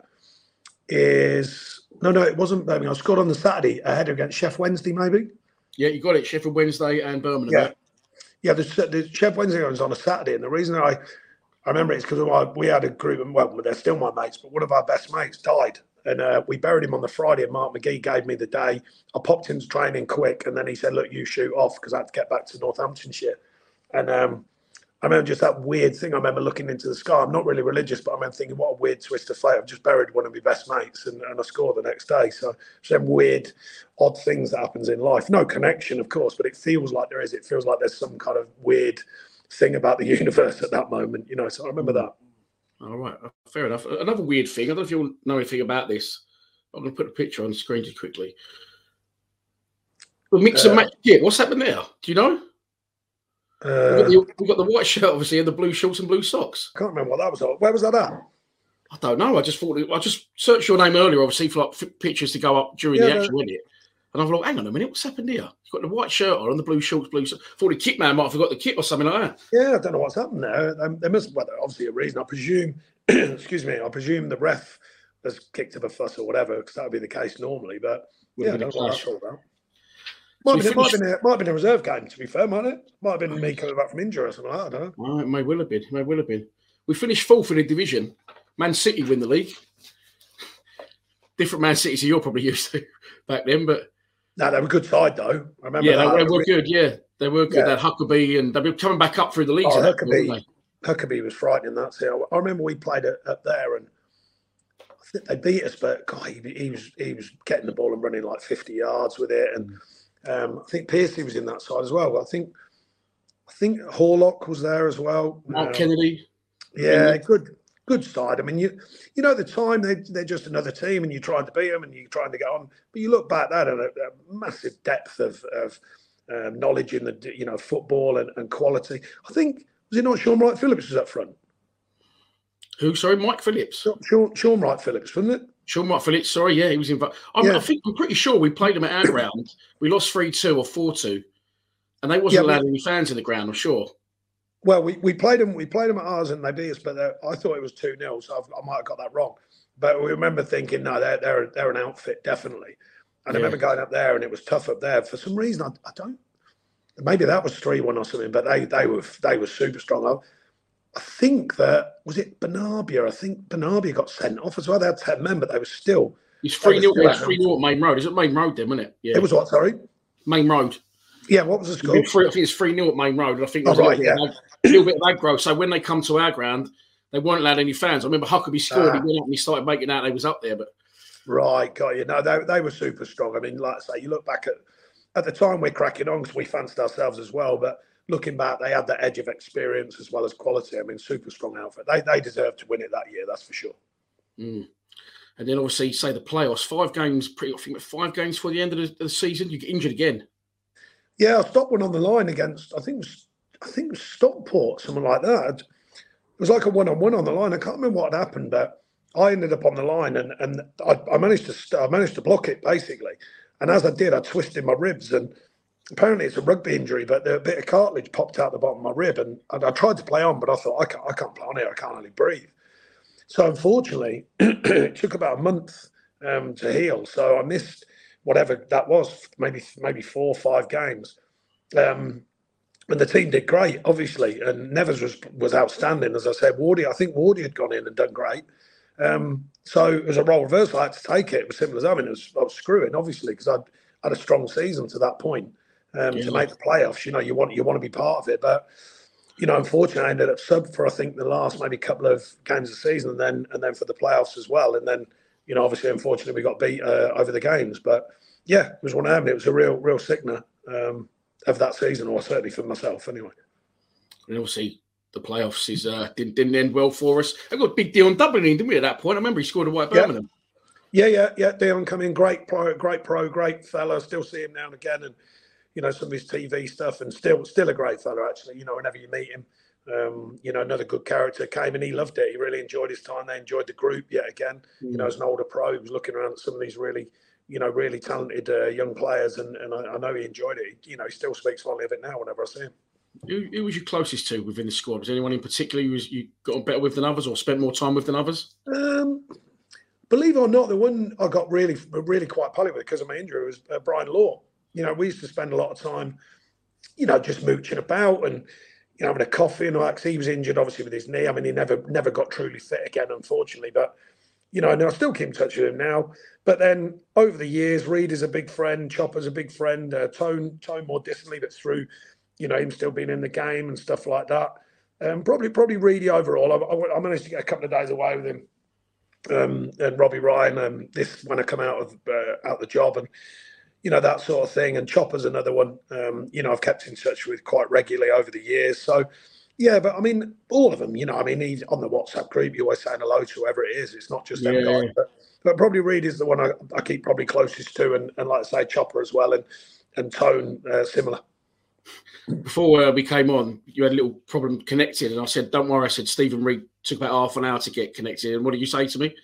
Speaker 3: is no, no, it wasn't Birmingham. I scored on the Saturday ahead against Sheff Wednesday, maybe.
Speaker 2: Yeah, you got it. Sheffield Wednesday and Birmingham.
Speaker 3: Yeah, yeah. The, the Sheff Wednesday was on a Saturday, and the reason I I remember it's because we had a group, and well, they're still my mates, but one of our best mates died and uh, we buried him on the Friday. And Mark McGhee gave me the day. I popped into training quick, and then he said, "Look, you shoot off," because I had to get back to Northamptonshire. And um, I remember just that weird thing. I remember looking into the sky. I'm not really religious, but I remember thinking, "What a weird twist of fate!" I've just buried one of my best mates, and, and I scored the next day. So some weird, odd things that happens in life. No connection, of course, but it feels like there is. It feels like there's some kind of weird thing about the universe at that moment. You know. So I remember that.
Speaker 2: All right, uh, fair enough. Another weird thing. I don't know if you know anything about this. I'm going to put a picture on screen just quickly. The mix
Speaker 3: Uh,
Speaker 2: and match kit. What's happened there? Do you know?
Speaker 3: Uh,
Speaker 2: We've got, the, we've got the white shirt, obviously, and the blue shorts and blue socks.
Speaker 3: can't remember what that was. Where was that at?
Speaker 2: I don't know. I just thought I just searched your name earlier, obviously, for like f- pictures to go up during
Speaker 3: Yeah,
Speaker 2: the
Speaker 3: no.
Speaker 2: actual edit. And I thought, hang on a minute, what's happened here? You've got the white shirt on and the blue shorts, blue socks. Thought the kit man might have forgot the kit or something like that.
Speaker 3: Yeah, I don't know what's happened there. Um, there must, well, obviously a reason. I presume, excuse me, I presume the ref has kicked up a fuss or whatever, because that would be the case normally. But
Speaker 2: Would
Speaker 3: yeah, I don't
Speaker 2: a
Speaker 3: know what that's all about. Might,
Speaker 2: we
Speaker 3: have been, might, have been a, might have been a reserve game, to be fair, might it? Might have been me coming back from injury or something like that. I don't know.
Speaker 2: Well, it may well have been. It may well have been. We finished fourth in the division. Man City win the league. Different Man City to you're probably used to back then, but
Speaker 3: No, they were a good side, though. I remember
Speaker 2: yeah, they, they were good. Yeah, they were good.
Speaker 3: Yeah.
Speaker 2: They had Huckerby and they were coming back up through the leagues.
Speaker 3: Oh,
Speaker 2: Huckerby.
Speaker 3: Huckerby was frightening. That's it. I remember we played up there, and I think they beat us, but God, he, he was he was getting the ball and running like fifty yards with it, and mm. Um, I think Piercy was in that side as well. I think I think Horlock was there as well.
Speaker 2: Mark
Speaker 3: Um,
Speaker 2: Kennedy.
Speaker 3: yeah, good good side. I mean, you you know, at the time they they're just another team, and you're trying to beat them, and you're trying to get on. But you look back that and a, a massive depth of of um, knowledge in the you know football and, and quality. I think was it not Shaun Wright-Phillips was up front?
Speaker 2: Who? Sorry, Mike Phillips.
Speaker 3: Sean, Shaun Wright-Phillips, wasn't it?
Speaker 2: Sean Mike Phillips. Sorry, yeah, he was involved. I'm,
Speaker 3: Yeah.
Speaker 2: I think I'm pretty sure we played them at our ground. We lost three two or four two, and they wasn't
Speaker 3: Yeah, we-
Speaker 2: allowed any fans in the ground. I'm sure.
Speaker 3: Well, we, we played them. We played them at ours, and they beat us. But I thought it was two 0 so I've, I might have got that wrong. But we remember thinking, no, they're they're they're an outfit definitely. And I remember going up there, and it was tough up there. For some reason, I, I don't. Maybe that was three one or something. But they they were they were super strong. I, I think that was it. Benarbia. I think Benarbia got sent off as well. They had ten men, but they were still.
Speaker 2: It's three
Speaker 3: were
Speaker 2: nil. It's
Speaker 3: at
Speaker 2: three Maine Road. Is it Maine Road then? Wasn't it? Yeah.
Speaker 3: It was what? Sorry.
Speaker 2: Maine Road.
Speaker 3: Yeah. What was the score?
Speaker 2: three, I think it's three nil at Maine Road. I think
Speaker 3: Oh,
Speaker 2: there's a, little bit of ag- a little bit of aggro. So when they come to our ground, they weren't allowed any fans. I remember Huckerby scored. He
Speaker 3: Ah.
Speaker 2: went up and he started making out they was up there, but
Speaker 3: Right, got you. No, they, they were super strong. I mean, like I say, you look back at at the time we're cracking on because we fancied ourselves as well. But looking back, they had that edge of experience as well as quality. I mean, super strong outfit. They they deserved to win it that year, that's for sure.
Speaker 2: Mm. And then obviously, say the playoffs, five games, pretty, I think five games for the end of the, the season, you get injured again.
Speaker 3: Yeah, I stopped one on the line against I think was I think was Stockport, someone like that. It was like a one on one on the line. I can't remember what had happened, but I ended up on the line and and I, I managed to I managed to block it basically. And as I did, I twisted my ribs and apparently it's a rugby injury, but a bit of cartilage popped out the bottom of my rib, and, and I tried to play on, but I thought I can't, I can't play on here. I can't really breathe. So unfortunately, it took about a month um, to heal. So I missed whatever that was, maybe maybe four or five games. Um, and the team did great, obviously, and Nevers was was outstanding. As I said, Wardy, I think Wardy had gone in and done great. Um, so it was a role reversal. I had to take it. It was simple as that. I mean, was, I was screwing, obviously, because I'd had a strong season to that point um,
Speaker 2: Yeah.
Speaker 3: to make the playoffs. You know, you want you want to be part of it, but you know, unfortunately, I ended up sub for I think the last maybe couple of games of the season, and then and then for the playoffs as well. And then you know, obviously, unfortunately, we got beat uh, over the games. But yeah, it was one of them. It was a real real sickener um, of that season, or certainly for myself, anyway.
Speaker 2: And obviously, the playoffs is uh, didn't, didn't end well for us. I got a big deal on Dublin, didn't we, at that point? I remember he scored a white
Speaker 3: Yeah.
Speaker 2: Birmingham.
Speaker 3: Yeah, yeah, yeah. Dion come in, great pro, great pro, great fella. Still see him now and again, and you know some of his TV stuff, and still, still a great fella. Actually, you know, whenever you meet him, um, you know, another good character came and he loved it. He really enjoyed his time. They enjoyed the group yet again. You know, as an older pro, he was looking around at some of these really, you know, really talented uh, young players, and, and I, I know he enjoyed it. You know, he still speaks fondly of it now whenever I see him.
Speaker 2: Who, who was you closest to within the squad? Was anyone in particular you, was, you got on better with than others or spent more time with than others?
Speaker 3: Um, believe it or not, the one I got really, really quite poly with because of my injury was uh, Brian Law. You know, we used to spend a lot of time, you know, just mooching about and you know having a coffee and all that. he was injured, obviously, with his knee. I mean, he never, never got truly fit again, unfortunately. But you know, and I still keep in touch with him now. But then over the years, Reid is a big friend, Chopper's a big friend, uh, Tone, Tone more distantly, but through, you know, him still being in the game and stuff like that. Um, probably, probably Reedy overall. I, I, I managed to get a couple of days away with him um, and Robbie Ryan. Um, this when I come out of uh, out the job and you know that sort of thing. And Chopper's another one. Um, you know I've kept in touch with quite regularly over the years. So Yeah, but I mean, all of them. You know, I mean, he's on the WhatsApp group. You always saying hello to whoever it is. It's not just
Speaker 2: Yeah.
Speaker 3: guys. But, but probably Reid is the one I, I keep probably closest to, and, and like I say, Chopper as well, and and Tone uh, similar.
Speaker 2: Before uh, we came on, you had a little problem connecting, and I said, "Don't worry." I said Steven Reid took about half an hour to get connected. And what did you say to me?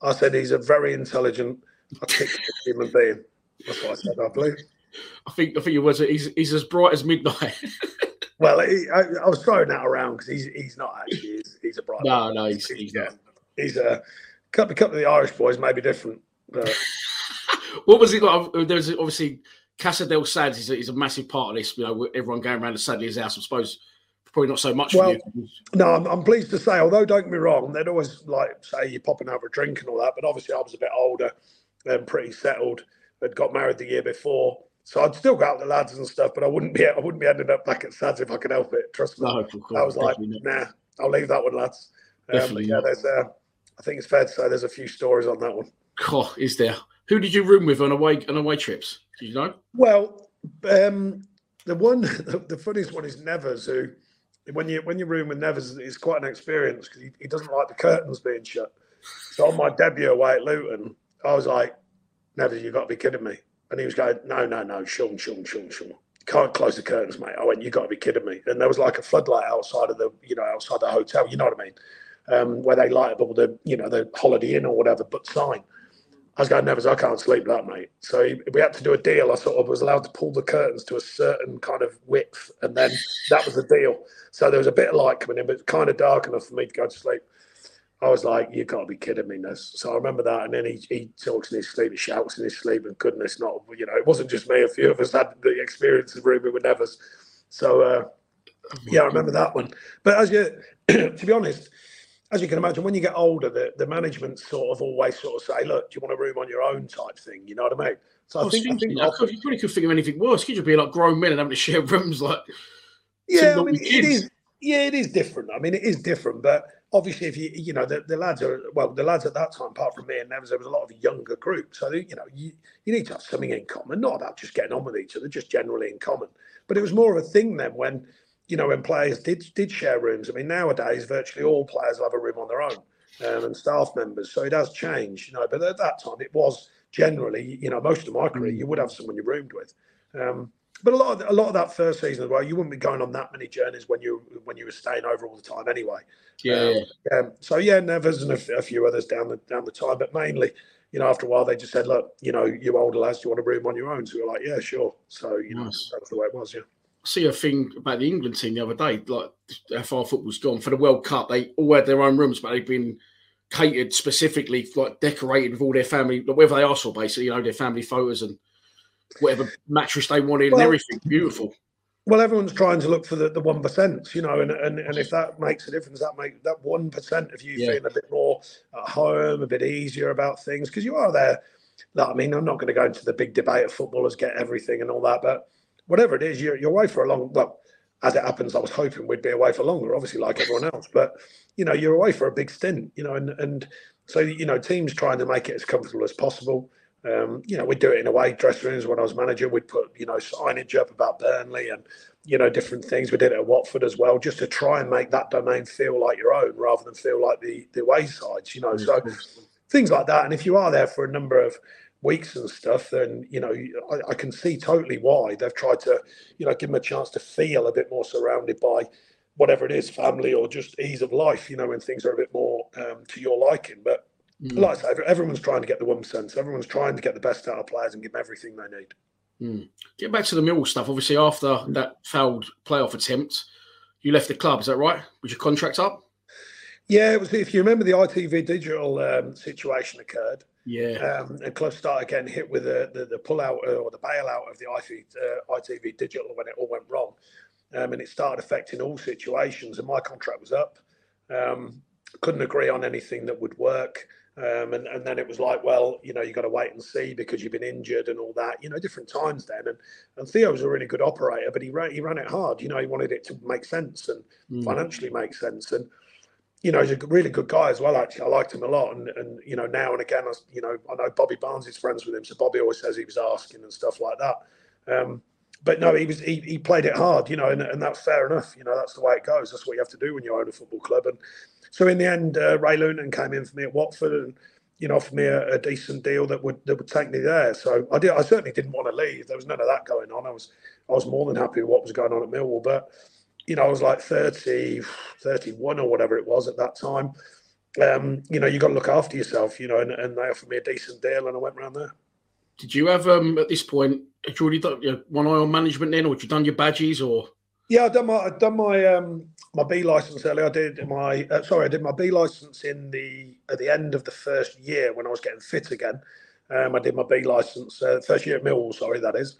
Speaker 3: I said he's a very intelligent, articulate human being. That's what I said, I believe.
Speaker 2: I think I think it was he's he's as bright as midnight.
Speaker 3: Well, he, I, I was throwing that around because he's he's not actually. He's, he's a bright.
Speaker 2: no,
Speaker 3: man.
Speaker 2: no, he's, he's
Speaker 3: yeah.
Speaker 2: not.
Speaker 3: He's a couple, couple of the Irish boys may be different. But
Speaker 2: What was it like? There's obviously Casa del Sads is a, is a massive part of this. You know, everyone going around to Sadlier's house. I suppose probably not so much
Speaker 3: Well,
Speaker 2: you.
Speaker 3: no, I'm, I'm pleased to say, although don't get me wrong, they'd always like say you're popping for a drink and all that. But obviously, I was a bit older and pretty settled. I'd got married the year before, so I'd still go out with the lads and stuff. But I wouldn't be I wouldn't be ending up back at Sads if I could help it. Trust me.
Speaker 2: No, course,
Speaker 3: I was like, nah, I'll leave that one, lads. Um,
Speaker 2: Definitely
Speaker 3: yeah, there's. Uh, I think it's fair to say there's a few stories on that one.
Speaker 2: Oh, is there? Who did you room with on away on away trips? Do you know?
Speaker 3: Well, um, the one, the, the funniest one is Nevers, who, when you when you room with Nevers, is quite an experience because he, he doesn't like the curtains being shut. So on my debut away at Luton, I was like, Nevers, you've got to be kidding me. And he was going, no, no, no, Sean, Sean, Sean, Sean. Can't close the curtains, mate. I went, you got to be kidding me. And there was like a floodlight outside of the, you know, outside the hotel. You know what I mean? Um, where they light up all the, you know, the Holiday Inn or whatever, but sign. I was going, Nevers, I can't sleep that, mate. So we had to do a deal. I sort of was allowed to pull the curtains to a certain kind of width, and then that was the deal. So there was a bit of light coming in, but kind of dark enough for me to go to sleep. I was like, "You got to be kidding me!" Ness. So I remember that, and then he, he talks in his sleep, he shouts in his sleep, and goodness, not you know, it wasn't just me. A few of us had the experience of rooming with Nevers. So uh, yeah, I remember that one. But as you, to be honest, as you can imagine, when you get older, the, the management sort of always sort of say, "Look, do you want a room on your own?" type thing. You know what I mean? So
Speaker 2: I
Speaker 3: I
Speaker 2: was
Speaker 3: think, I think
Speaker 2: I could, you probably could think of anything worse. Could you be like grown men and having to share rooms like?
Speaker 3: yeah, I mean, it is. Yeah, it is different. I mean, it is different, but obviously, if you you know the, the lads are well, the lads at that time, apart from me and Nevers, there was a lot of younger groups. So you know, you you need to have something in common, not about just getting on with each other, just generally in common. But it was more of a thing then when you know when players did did share rooms. I mean, nowadays virtually all players have a room on their own um, and staff members, so it has changed. You know, but at that time it was generally, you know, most of my career you would have someone you roomed with. Um, but a lot of a lot of that first season as well, you wouldn't be going on that many journeys when you when you were staying over all the time anyway.
Speaker 2: Yeah, yeah.
Speaker 3: Um, so yeah, Nevers and a, a few others down the down the time, but mainly, you know, after a while they just said, look, you know, you older lads, do you want a room on your own? So we were like, yeah, sure. So you know, that's the way it was. Yeah.
Speaker 2: I see a thing about the England team the other day, like how far football's gone for the World Cup. They all had their own rooms, but they've been catered specifically, like decorated with all their family, whatever they asked for, basically, you know, their family photos and whatever mattress they wanted
Speaker 3: Well-
Speaker 2: and everything. Beautiful.
Speaker 3: Well, everyone's trying to look for the, the one percent, you know, and, and and if that makes a difference, that make that one percent of you
Speaker 2: Yeah.
Speaker 3: feeling a bit more at home, a bit easier about things, because you are there. Like, I mean, I'm not going to go into the big debate of footballers get everything and all that, but whatever it is, you're you're away for a long. Well, as it happens, I was hoping we'd be away for longer, obviously, like everyone else, but you know, you're away for a big stint, you know, and and so you know, teams trying to make it as comfortable as possible. Um, you know, we'd do it in away dressing rooms when I was manager. We'd put, you know, signage up about Burnley and, you know, different things. We did it at Watford as well, just to try and make that domain feel like your own rather than feel like the, the away sides, you know. So things like that. And if you are there for a number of weeks and stuff, then, you know, I, I can see totally why they've tried to, you know, give them a chance to feel a bit more surrounded by whatever it is, family or just ease of life, you know, when things are a bit more um, to your liking. But
Speaker 2: Mm.
Speaker 3: like I say, everyone's trying to get the one sense. Everyone's trying to get the best out of players and give them everything they need.
Speaker 2: Mm. Get back to the Mill stuff. Obviously, after that failed playoff attempt, you left the club. Is that right? Was your contract up?
Speaker 3: Yeah, it was. If you remember, the ITV digital um, situation occurred,
Speaker 2: Yeah.
Speaker 3: um, and clubs started getting hit with the the, the pullout uh, or the bailout of the ITV, uh, ITV digital when it all went wrong, um, and it started affecting all situations. And my contract was up. Um, couldn't agree on anything that would work. Um, and, and then it was like, well, you know, you got to wait and see because you've been injured and all that, you know, different times then. And, and Theo was a really good operator, but he ran, he ran it hard. You know, he wanted it to make sense and
Speaker 2: Mm.
Speaker 3: financially make sense. And, you know, he's a really good guy as well, actually. I liked him a lot. And, and you know, now and again, I, you know, I know Bobby Barnes is friends with him. So Bobby always says he was asking and stuff like that. Um, but no, he was he, he played it hard, you know, and, and that's fair enough. You know, that's the way it goes. That's what you have to do when you own a football club. And so in the end, uh, Ray Lewington came in for me at Watford and you know offered me a, a, decent deal that would that would take me there. So I did. I certainly didn't want to leave. There was none of that going on. I was I was more than happy with what was going on at Millwall, but you know I was like 30, 31 or whatever it was at that time. Um, you know, you got to look after yourself, you know, and, and they offered me a decent deal, and I went around there.
Speaker 2: Did you have um at this point? Had you already done you know, one eye on management then, or had you done your badges, or?
Speaker 3: Yeah, I done my I done my um my B license earlier. I did my uh, sorry, I did my B license in the at the end of the first year when I was getting fit again. Um, I did my B license uh, first year at Millwall. Sorry, that is.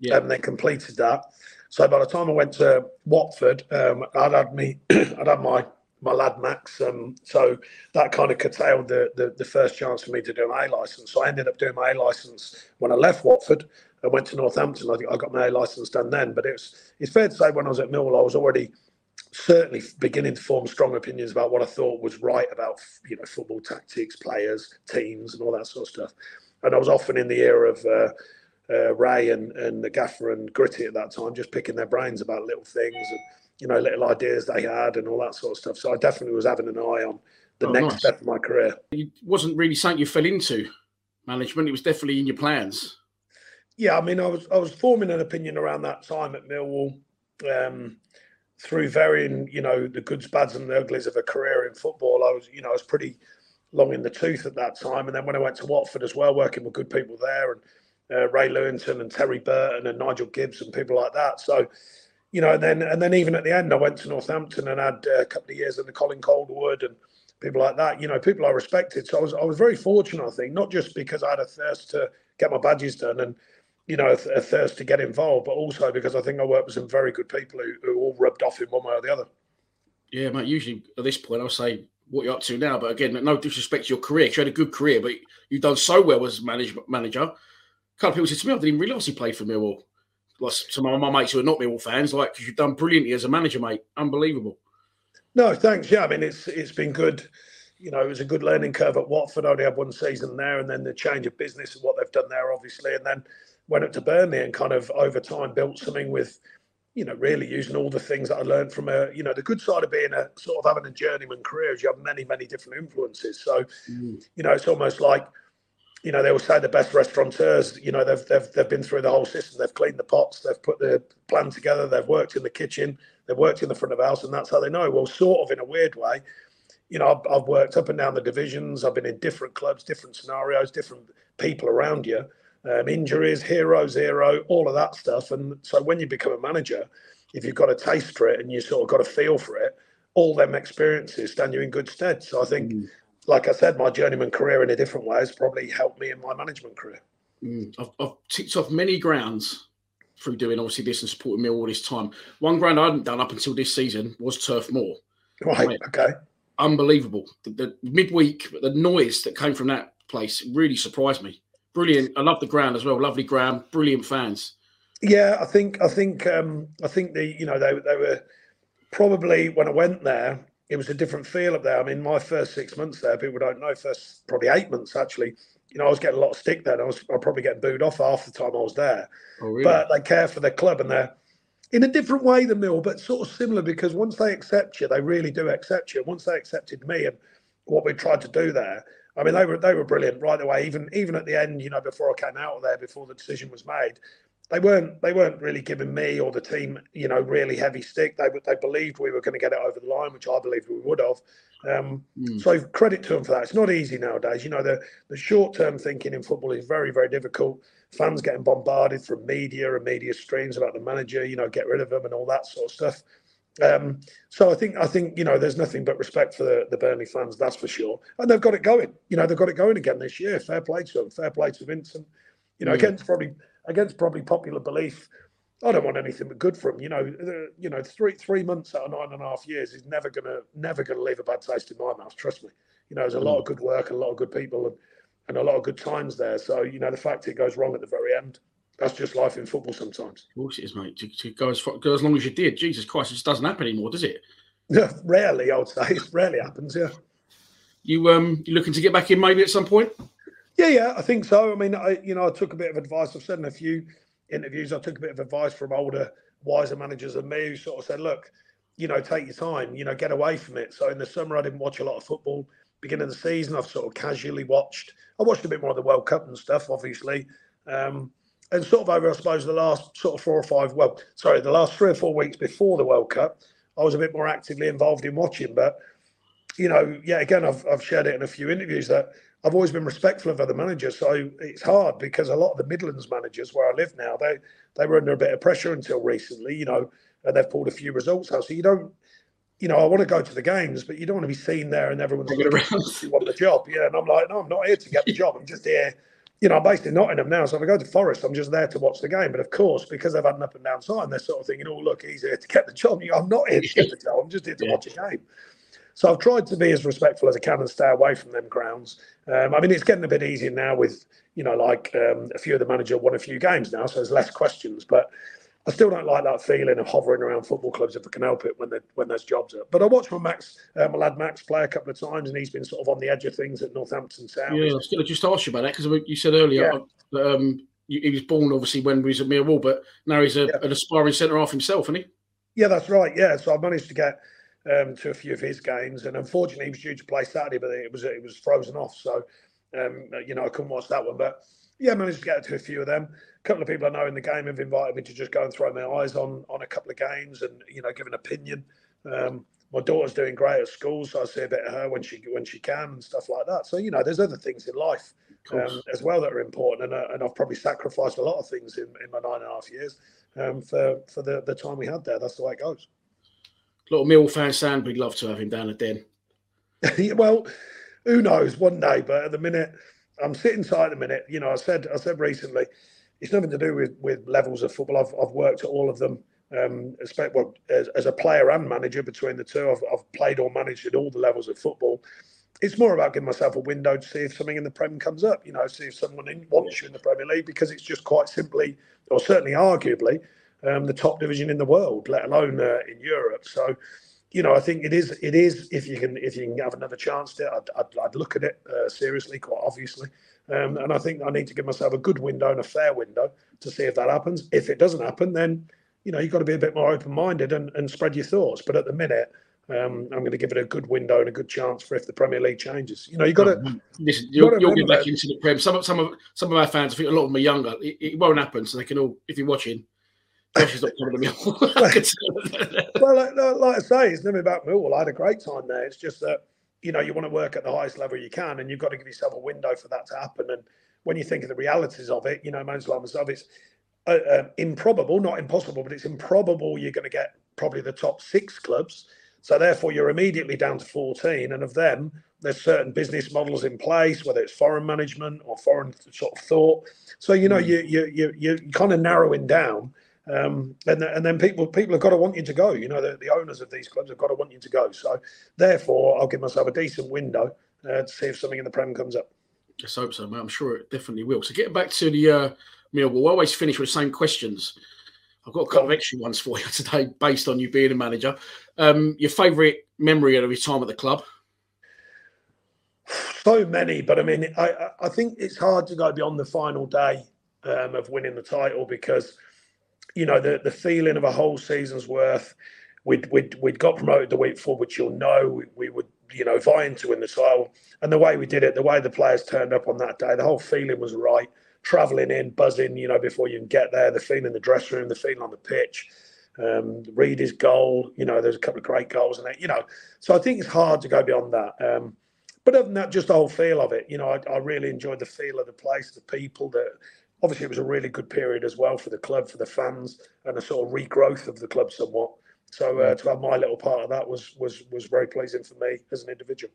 Speaker 3: Yeah. And then completed that. So by the time I went to Watford, um, I'd had me, I'd had my my lad Max. Um, so that kind of curtailed the, the, the first chance for me to do my A license. So I ended up doing my A license when I left Watford. I went to Northampton. I, think I got my A license done then. But it was, it's fair to say when I was at Millwall, I was already certainly beginning to form strong opinions about what I thought was right about you know football tactics, players, teams, and all that sort of stuff. And I was often in the era of uh, uh, Ray and and the Gaffer and Gritty at that time, just picking their brains about little things and you know, little ideas they had and all that sort of stuff. So I definitely was having an eye on the oh, next nice. step of my career.
Speaker 2: It wasn't really something you fell into management. It was definitely in your plans.
Speaker 3: Yeah, I mean, I was I was forming an opinion around that time at Millwall um, through varying, you know, the goods, bads, and the uglies of a career in football. I was, you know, I was pretty long in the tooth at that time. And then when I went to Watford as well, working with good people there, and uh, Ray Lewington and Terry Burton and Nigel Gibbs and people like that. So you know, and then and then even at the end, I went to Northampton and had uh, a couple of years the Colin Calderwood and people like that. You know, people I respected. So I was I was very fortunate, I think, not just because I had a thirst to get my badges done and you know a, a thirst to get involved, but also because I think I worked with some very good people who, who all rubbed off in one way or the other.
Speaker 2: Yeah, mate. Usually at this point, I'll say what you're up to now. But again, no disrespect to your career. You had a good career, but you've done so well as management manager. A couple of people said to me, I didn't even realise he played for Millwall like some of my mates who are not Millwall fans, like because you've done brilliantly as a manager, mate. Unbelievable.
Speaker 3: No, thanks. Yeah, I mean it's it's been good. You know, it was a good learning curve at Watford. I only had one season there, and then the change of business and what they've done there, obviously, and then went up to Burnley and kind of over time built something with, you know, really using all the things that I learned from a, you know, the good side of being a sort of having a journeyman career is you have many, many different influences. So, mm. you know, it's almost like you know, they will say the best restaurateurs, you know, they've, they've, they've been through the whole system. They've cleaned the pots, they've put the plan together, they've worked in the kitchen, they've worked in the front of house, and that's how they know. Well, sort of in a weird way, you know, I've, I've worked up and down the divisions. I've been in different clubs, different scenarios, different people around you, um, injuries, hero, zero, all of that stuff. And so when you become a manager, if you've got a taste for it and you sort of got a feel for it, all them experiences stand you in good stead. So I think mm like I said, my journeyman career in a different way has probably helped me in my management career.
Speaker 2: Mm, I've, I've, ticked off many grounds through doing obviously this and supporting me all this time. One ground I hadn't done up until this season was Turf Moor.
Speaker 3: Right. Okay.
Speaker 2: Unbelievable. The, the, midweek, the noise that came from that place really surprised me. Brilliant. I love the ground as well. Lovely ground. Brilliant fans.
Speaker 3: Yeah, I think I think um, I think the you know they they were probably when I went there it was a different feel up there. I mean, my first six months there, people don't know, first probably eight months actually. You know, I was getting a lot of stick then. I was, I probably getting booed off half the time I was there. Oh, really? But they care for their club and they're in a different way than Mill, but sort of similar because once they accept you, they really do accept you. Once they accepted me and what we tried to do there, I mean, they were they were brilliant right away. Even even at the end, you know, before I came out of there, before the decision was made, they weren't they weren't really giving me or the team you know really heavy stick. They they believed we were going to get it over the line, which I believed we would have. Um, mm. So credit to them for that. It's not easy nowadays. You know the the short term thinking in football is very very difficult. Fans getting bombarded from media and media streams about the manager. You know, get rid of them and all that sort of stuff. Um, so I think I think you know there's nothing but respect for the, the Burnley fans, that's for sure. And they've got it going. You know they've got it going again this year. Fair play to them. Fair play to Vincent. You know mm. against probably against probably popular belief, I don't want anything but good for him. You know, the, you know, three three months out of nine and a half years is never gonna never gonna leave a bad taste in my mouth. Trust me. You know, there's a lot of good work and a lot of good people and, and a lot of good times there. So you know, the fact it goes wrong at the very end, that's just life in football sometimes.
Speaker 2: Of course it is, mate. To, to go as far, go as long as you did, Jesus Christ, it just doesn't happen anymore, does it?
Speaker 3: Rarely, I would say. It rarely happens. Yeah.
Speaker 2: You um, you looking to get back in maybe at some point?
Speaker 3: Yeah, yeah, I think so. I mean, I you know I took a bit of advice. I've said in a few interviews, I took a bit of advice from older, wiser managers than me who sort of said, look, you know, take your time, you know, get away from it. So in the summer, I didn't watch a lot of football. Beginning of the season, I've sort of casually watched. I watched a bit more of the World Cup and stuff, obviously. Um, and sort of over, I suppose, the last sort of four or five, well, sorry, the last three or four weeks before the World Cup, I was a bit more actively involved in watching. But, you know, yeah, again, I've, I've shared it in a few interviews that I've always been respectful of other managers. So it's hard because a lot of the Midlands managers where I live now, they, they were under a bit of pressure until recently, you know, and they've pulled a few results out. So you don't, you know, I want to go to the games, but you don't want to be seen there and everyone's looking around. You want the job. Yeah. And I'm like, no, I'm not here to get the job. I'm just here you know, I'm based in Nottingham now, so if I go to Forest, I'm just there to watch the game. But of course, because they've had an up and down sign, they're sort of thinking, "Oh, look, he's here to get the job." I'm not here to get the job. I'm just here to yeah. watch a game. So I've tried to be as respectful as I can and stay away from them grounds. Um, I mean, it's getting a bit easier now with you know, like um, a few of the manager won a few games now, so there's less questions. But I still don't like that feeling of hovering around football clubs if I can help it when when there's jobs up. But I watched my Max, uh, my lad Max, play a couple of times, and he's been sort of on the edge of things at Northampton Town.
Speaker 2: Yeah, I was going to just ask you about that because you said earlier yeah. that um, he was born obviously when he was at Millwall, but now he's a, yeah. an aspiring centre half himself, isn't he?
Speaker 3: Yeah, that's right. Yeah, so I managed to get um, to a few of his games, and unfortunately, he was due to play Saturday, but it was it was frozen off, so um, you know I couldn't watch that one. But yeah, I managed to get to a few of them. A couple of people I know in the game have invited me to just go and throw my eyes on on a couple of games and you know give an opinion. Um, my daughter's doing great at school, so I see a bit of her when she when she can and stuff like that. So you know, there's other things in life um, as well that are important, and, uh, and I've probably sacrificed a lot of things in, in my nine and a half years um, for for the, the time we had there. That's the way it goes.
Speaker 2: A lot of Mill fans sound we'd love to have him down at Den.
Speaker 3: well, who knows? One day, but at the minute, I'm sitting tight at the minute. You know, I said I said recently, it's nothing to do with with levels of football. I've I've worked at all of them. Um, well, as, as, a player and manager between the two, I've, I've played or managed at all the levels of football. It's more about giving myself a window to see if something in the Prem comes up. You know, see if someone in, wants you in the Premier League because it's just quite simply, or certainly arguably, um, the top division in the world, let alone uh, in Europe. So you know, I think it is. It is. If you can, if you can have another chance to, I'd, I'd, I'd look at it uh, seriously, quite obviously. Um, and I think I need to give myself a good window and a fair window to see if that happens. If it doesn't happen, then you know you've got to be a bit more open-minded and, and spread your thoughts. But at the minute, um, I'm going to give it a good window and a good chance for if the Premier League changes. You know, you've got to.
Speaker 2: Listen, you'll, you'll get back into the Prem. Some, some of some of our fans, I think a lot of them are younger. It, it won't happen, so they can all, if you're watching, Not coming to Millwall.
Speaker 3: well, like, like, I say, it's never about Millwall. I had a great time there. It's just that you know you want to work at the highest level you can, and you've got to give yourself a window for that to happen. And when you think of the realities of it, you know, like myself, it's uh, uh, improbable, not impossible, but it's improbable you're going to get probably the top six clubs. So therefore, you're immediately down to 14, and of them, there's certain business models in place, whether it's foreign management or foreign sort of thought. So you know, mm. you you you you're kind of narrowing down um, and, and then people people have got to want you to go. You know, the, the owners of these clubs have got to want you to go. So therefore, I'll give myself a decent window uh, to see if something in the Prem comes up.
Speaker 2: Just hope so, mate. I'm sure it definitely will. So getting back to the uh, Millwall, we always finish with the same questions. I've got a couple of extra ones for you today, based on you being a manager. Um, your favourite memory of your time at the club?
Speaker 3: So many, but I mean, I I think it's hard to go beyond the final day um, of winning the title because you know, the, the feeling of a whole season's worth. We'd, we'd, we'd got promoted the week before, which you'll know we, we would, you know, vying to win the title. And the way we did it, the way the players turned up on that day, the whole feeling was right. Travelling in, buzzing, you know, before you can get there, the feeling in the dressing room, the feeling on the pitch. Um, Reedy's goal, you know, there's a couple of great goals in it, you know. So I think it's hard to go beyond that. Um, but other than that, just the whole feel of it, you know, I, I really enjoyed the feel of the place, the people, the obviously it was a really good period as well for the club, for the fans, and a sort of regrowth of the club somewhat. So uh, to have my little part of that was was was very pleasing for me as an individual.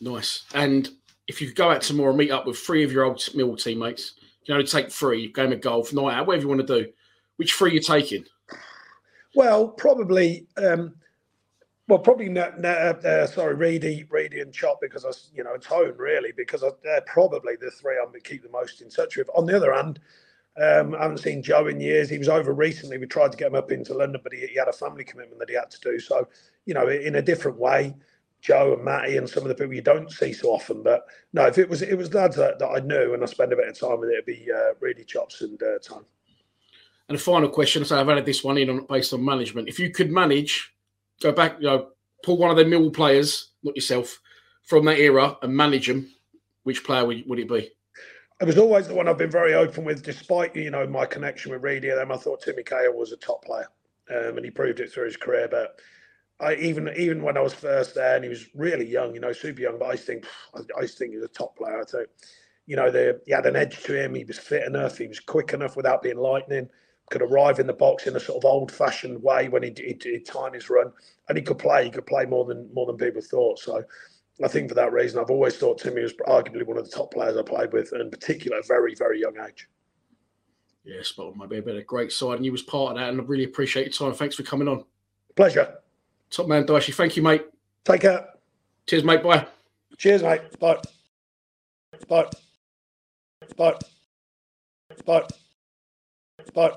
Speaker 2: Nice. And if you go out tomorrow and meet up with three of your old Mill teammates, you know, take three, game of golf, night out, whatever you want to do, which three you taking?
Speaker 3: Well, probably um, well, probably not, not uh, sorry, Reedy, Reedy and Chop because I, you know, Tone really because I, they're probably the three I'm going to keep the most in touch with. On the other hand, um, I haven't seen Joe in years. He was over recently. We tried to get him up into London, but he, he, had a family commitment that he had to do. So, you know, in a different way, Joe and Matty and some of the people you don't see so often. But no, if it was it was lads that, that I knew and I spend a bit of time with it, it'd be uh, Reedy Chops and uh, Tone.
Speaker 2: And the final question, so I've added this one in on, based on management. If you could manage, go back, you know, pull one of the Mill players, not yourself, from that era and manage them, which player would, would it be?
Speaker 3: It was always the one I've been very open with, despite you know my connection with Reedy them. I thought Timmy Cahill was a top player, um, and he proved it through his career. But I even even when I was first there, and he was really young, you know, super young. But I think I, think he's a top player. I think, you know, the, he had an edge to him. He was fit enough. He was quick enough without being lightning. Could arrive in the box in a sort of old-fashioned way when he did time his run, and he could play. He could play more than more than people thought. So I think for that reason, I've always thought Timmy was arguably one of the top players I played with, and in particular, a very, very young age.
Speaker 2: Yeah, spot on, bit of a great side, and you was part of that, and I really appreciate your time. Thanks for coming on.
Speaker 3: Pleasure.
Speaker 2: Top man, Dyche. Thank you, mate.
Speaker 3: Take care.
Speaker 2: Cheers, mate. Bye.
Speaker 3: Cheers, mate. Bye. Bye. Bye. Bye. Bye.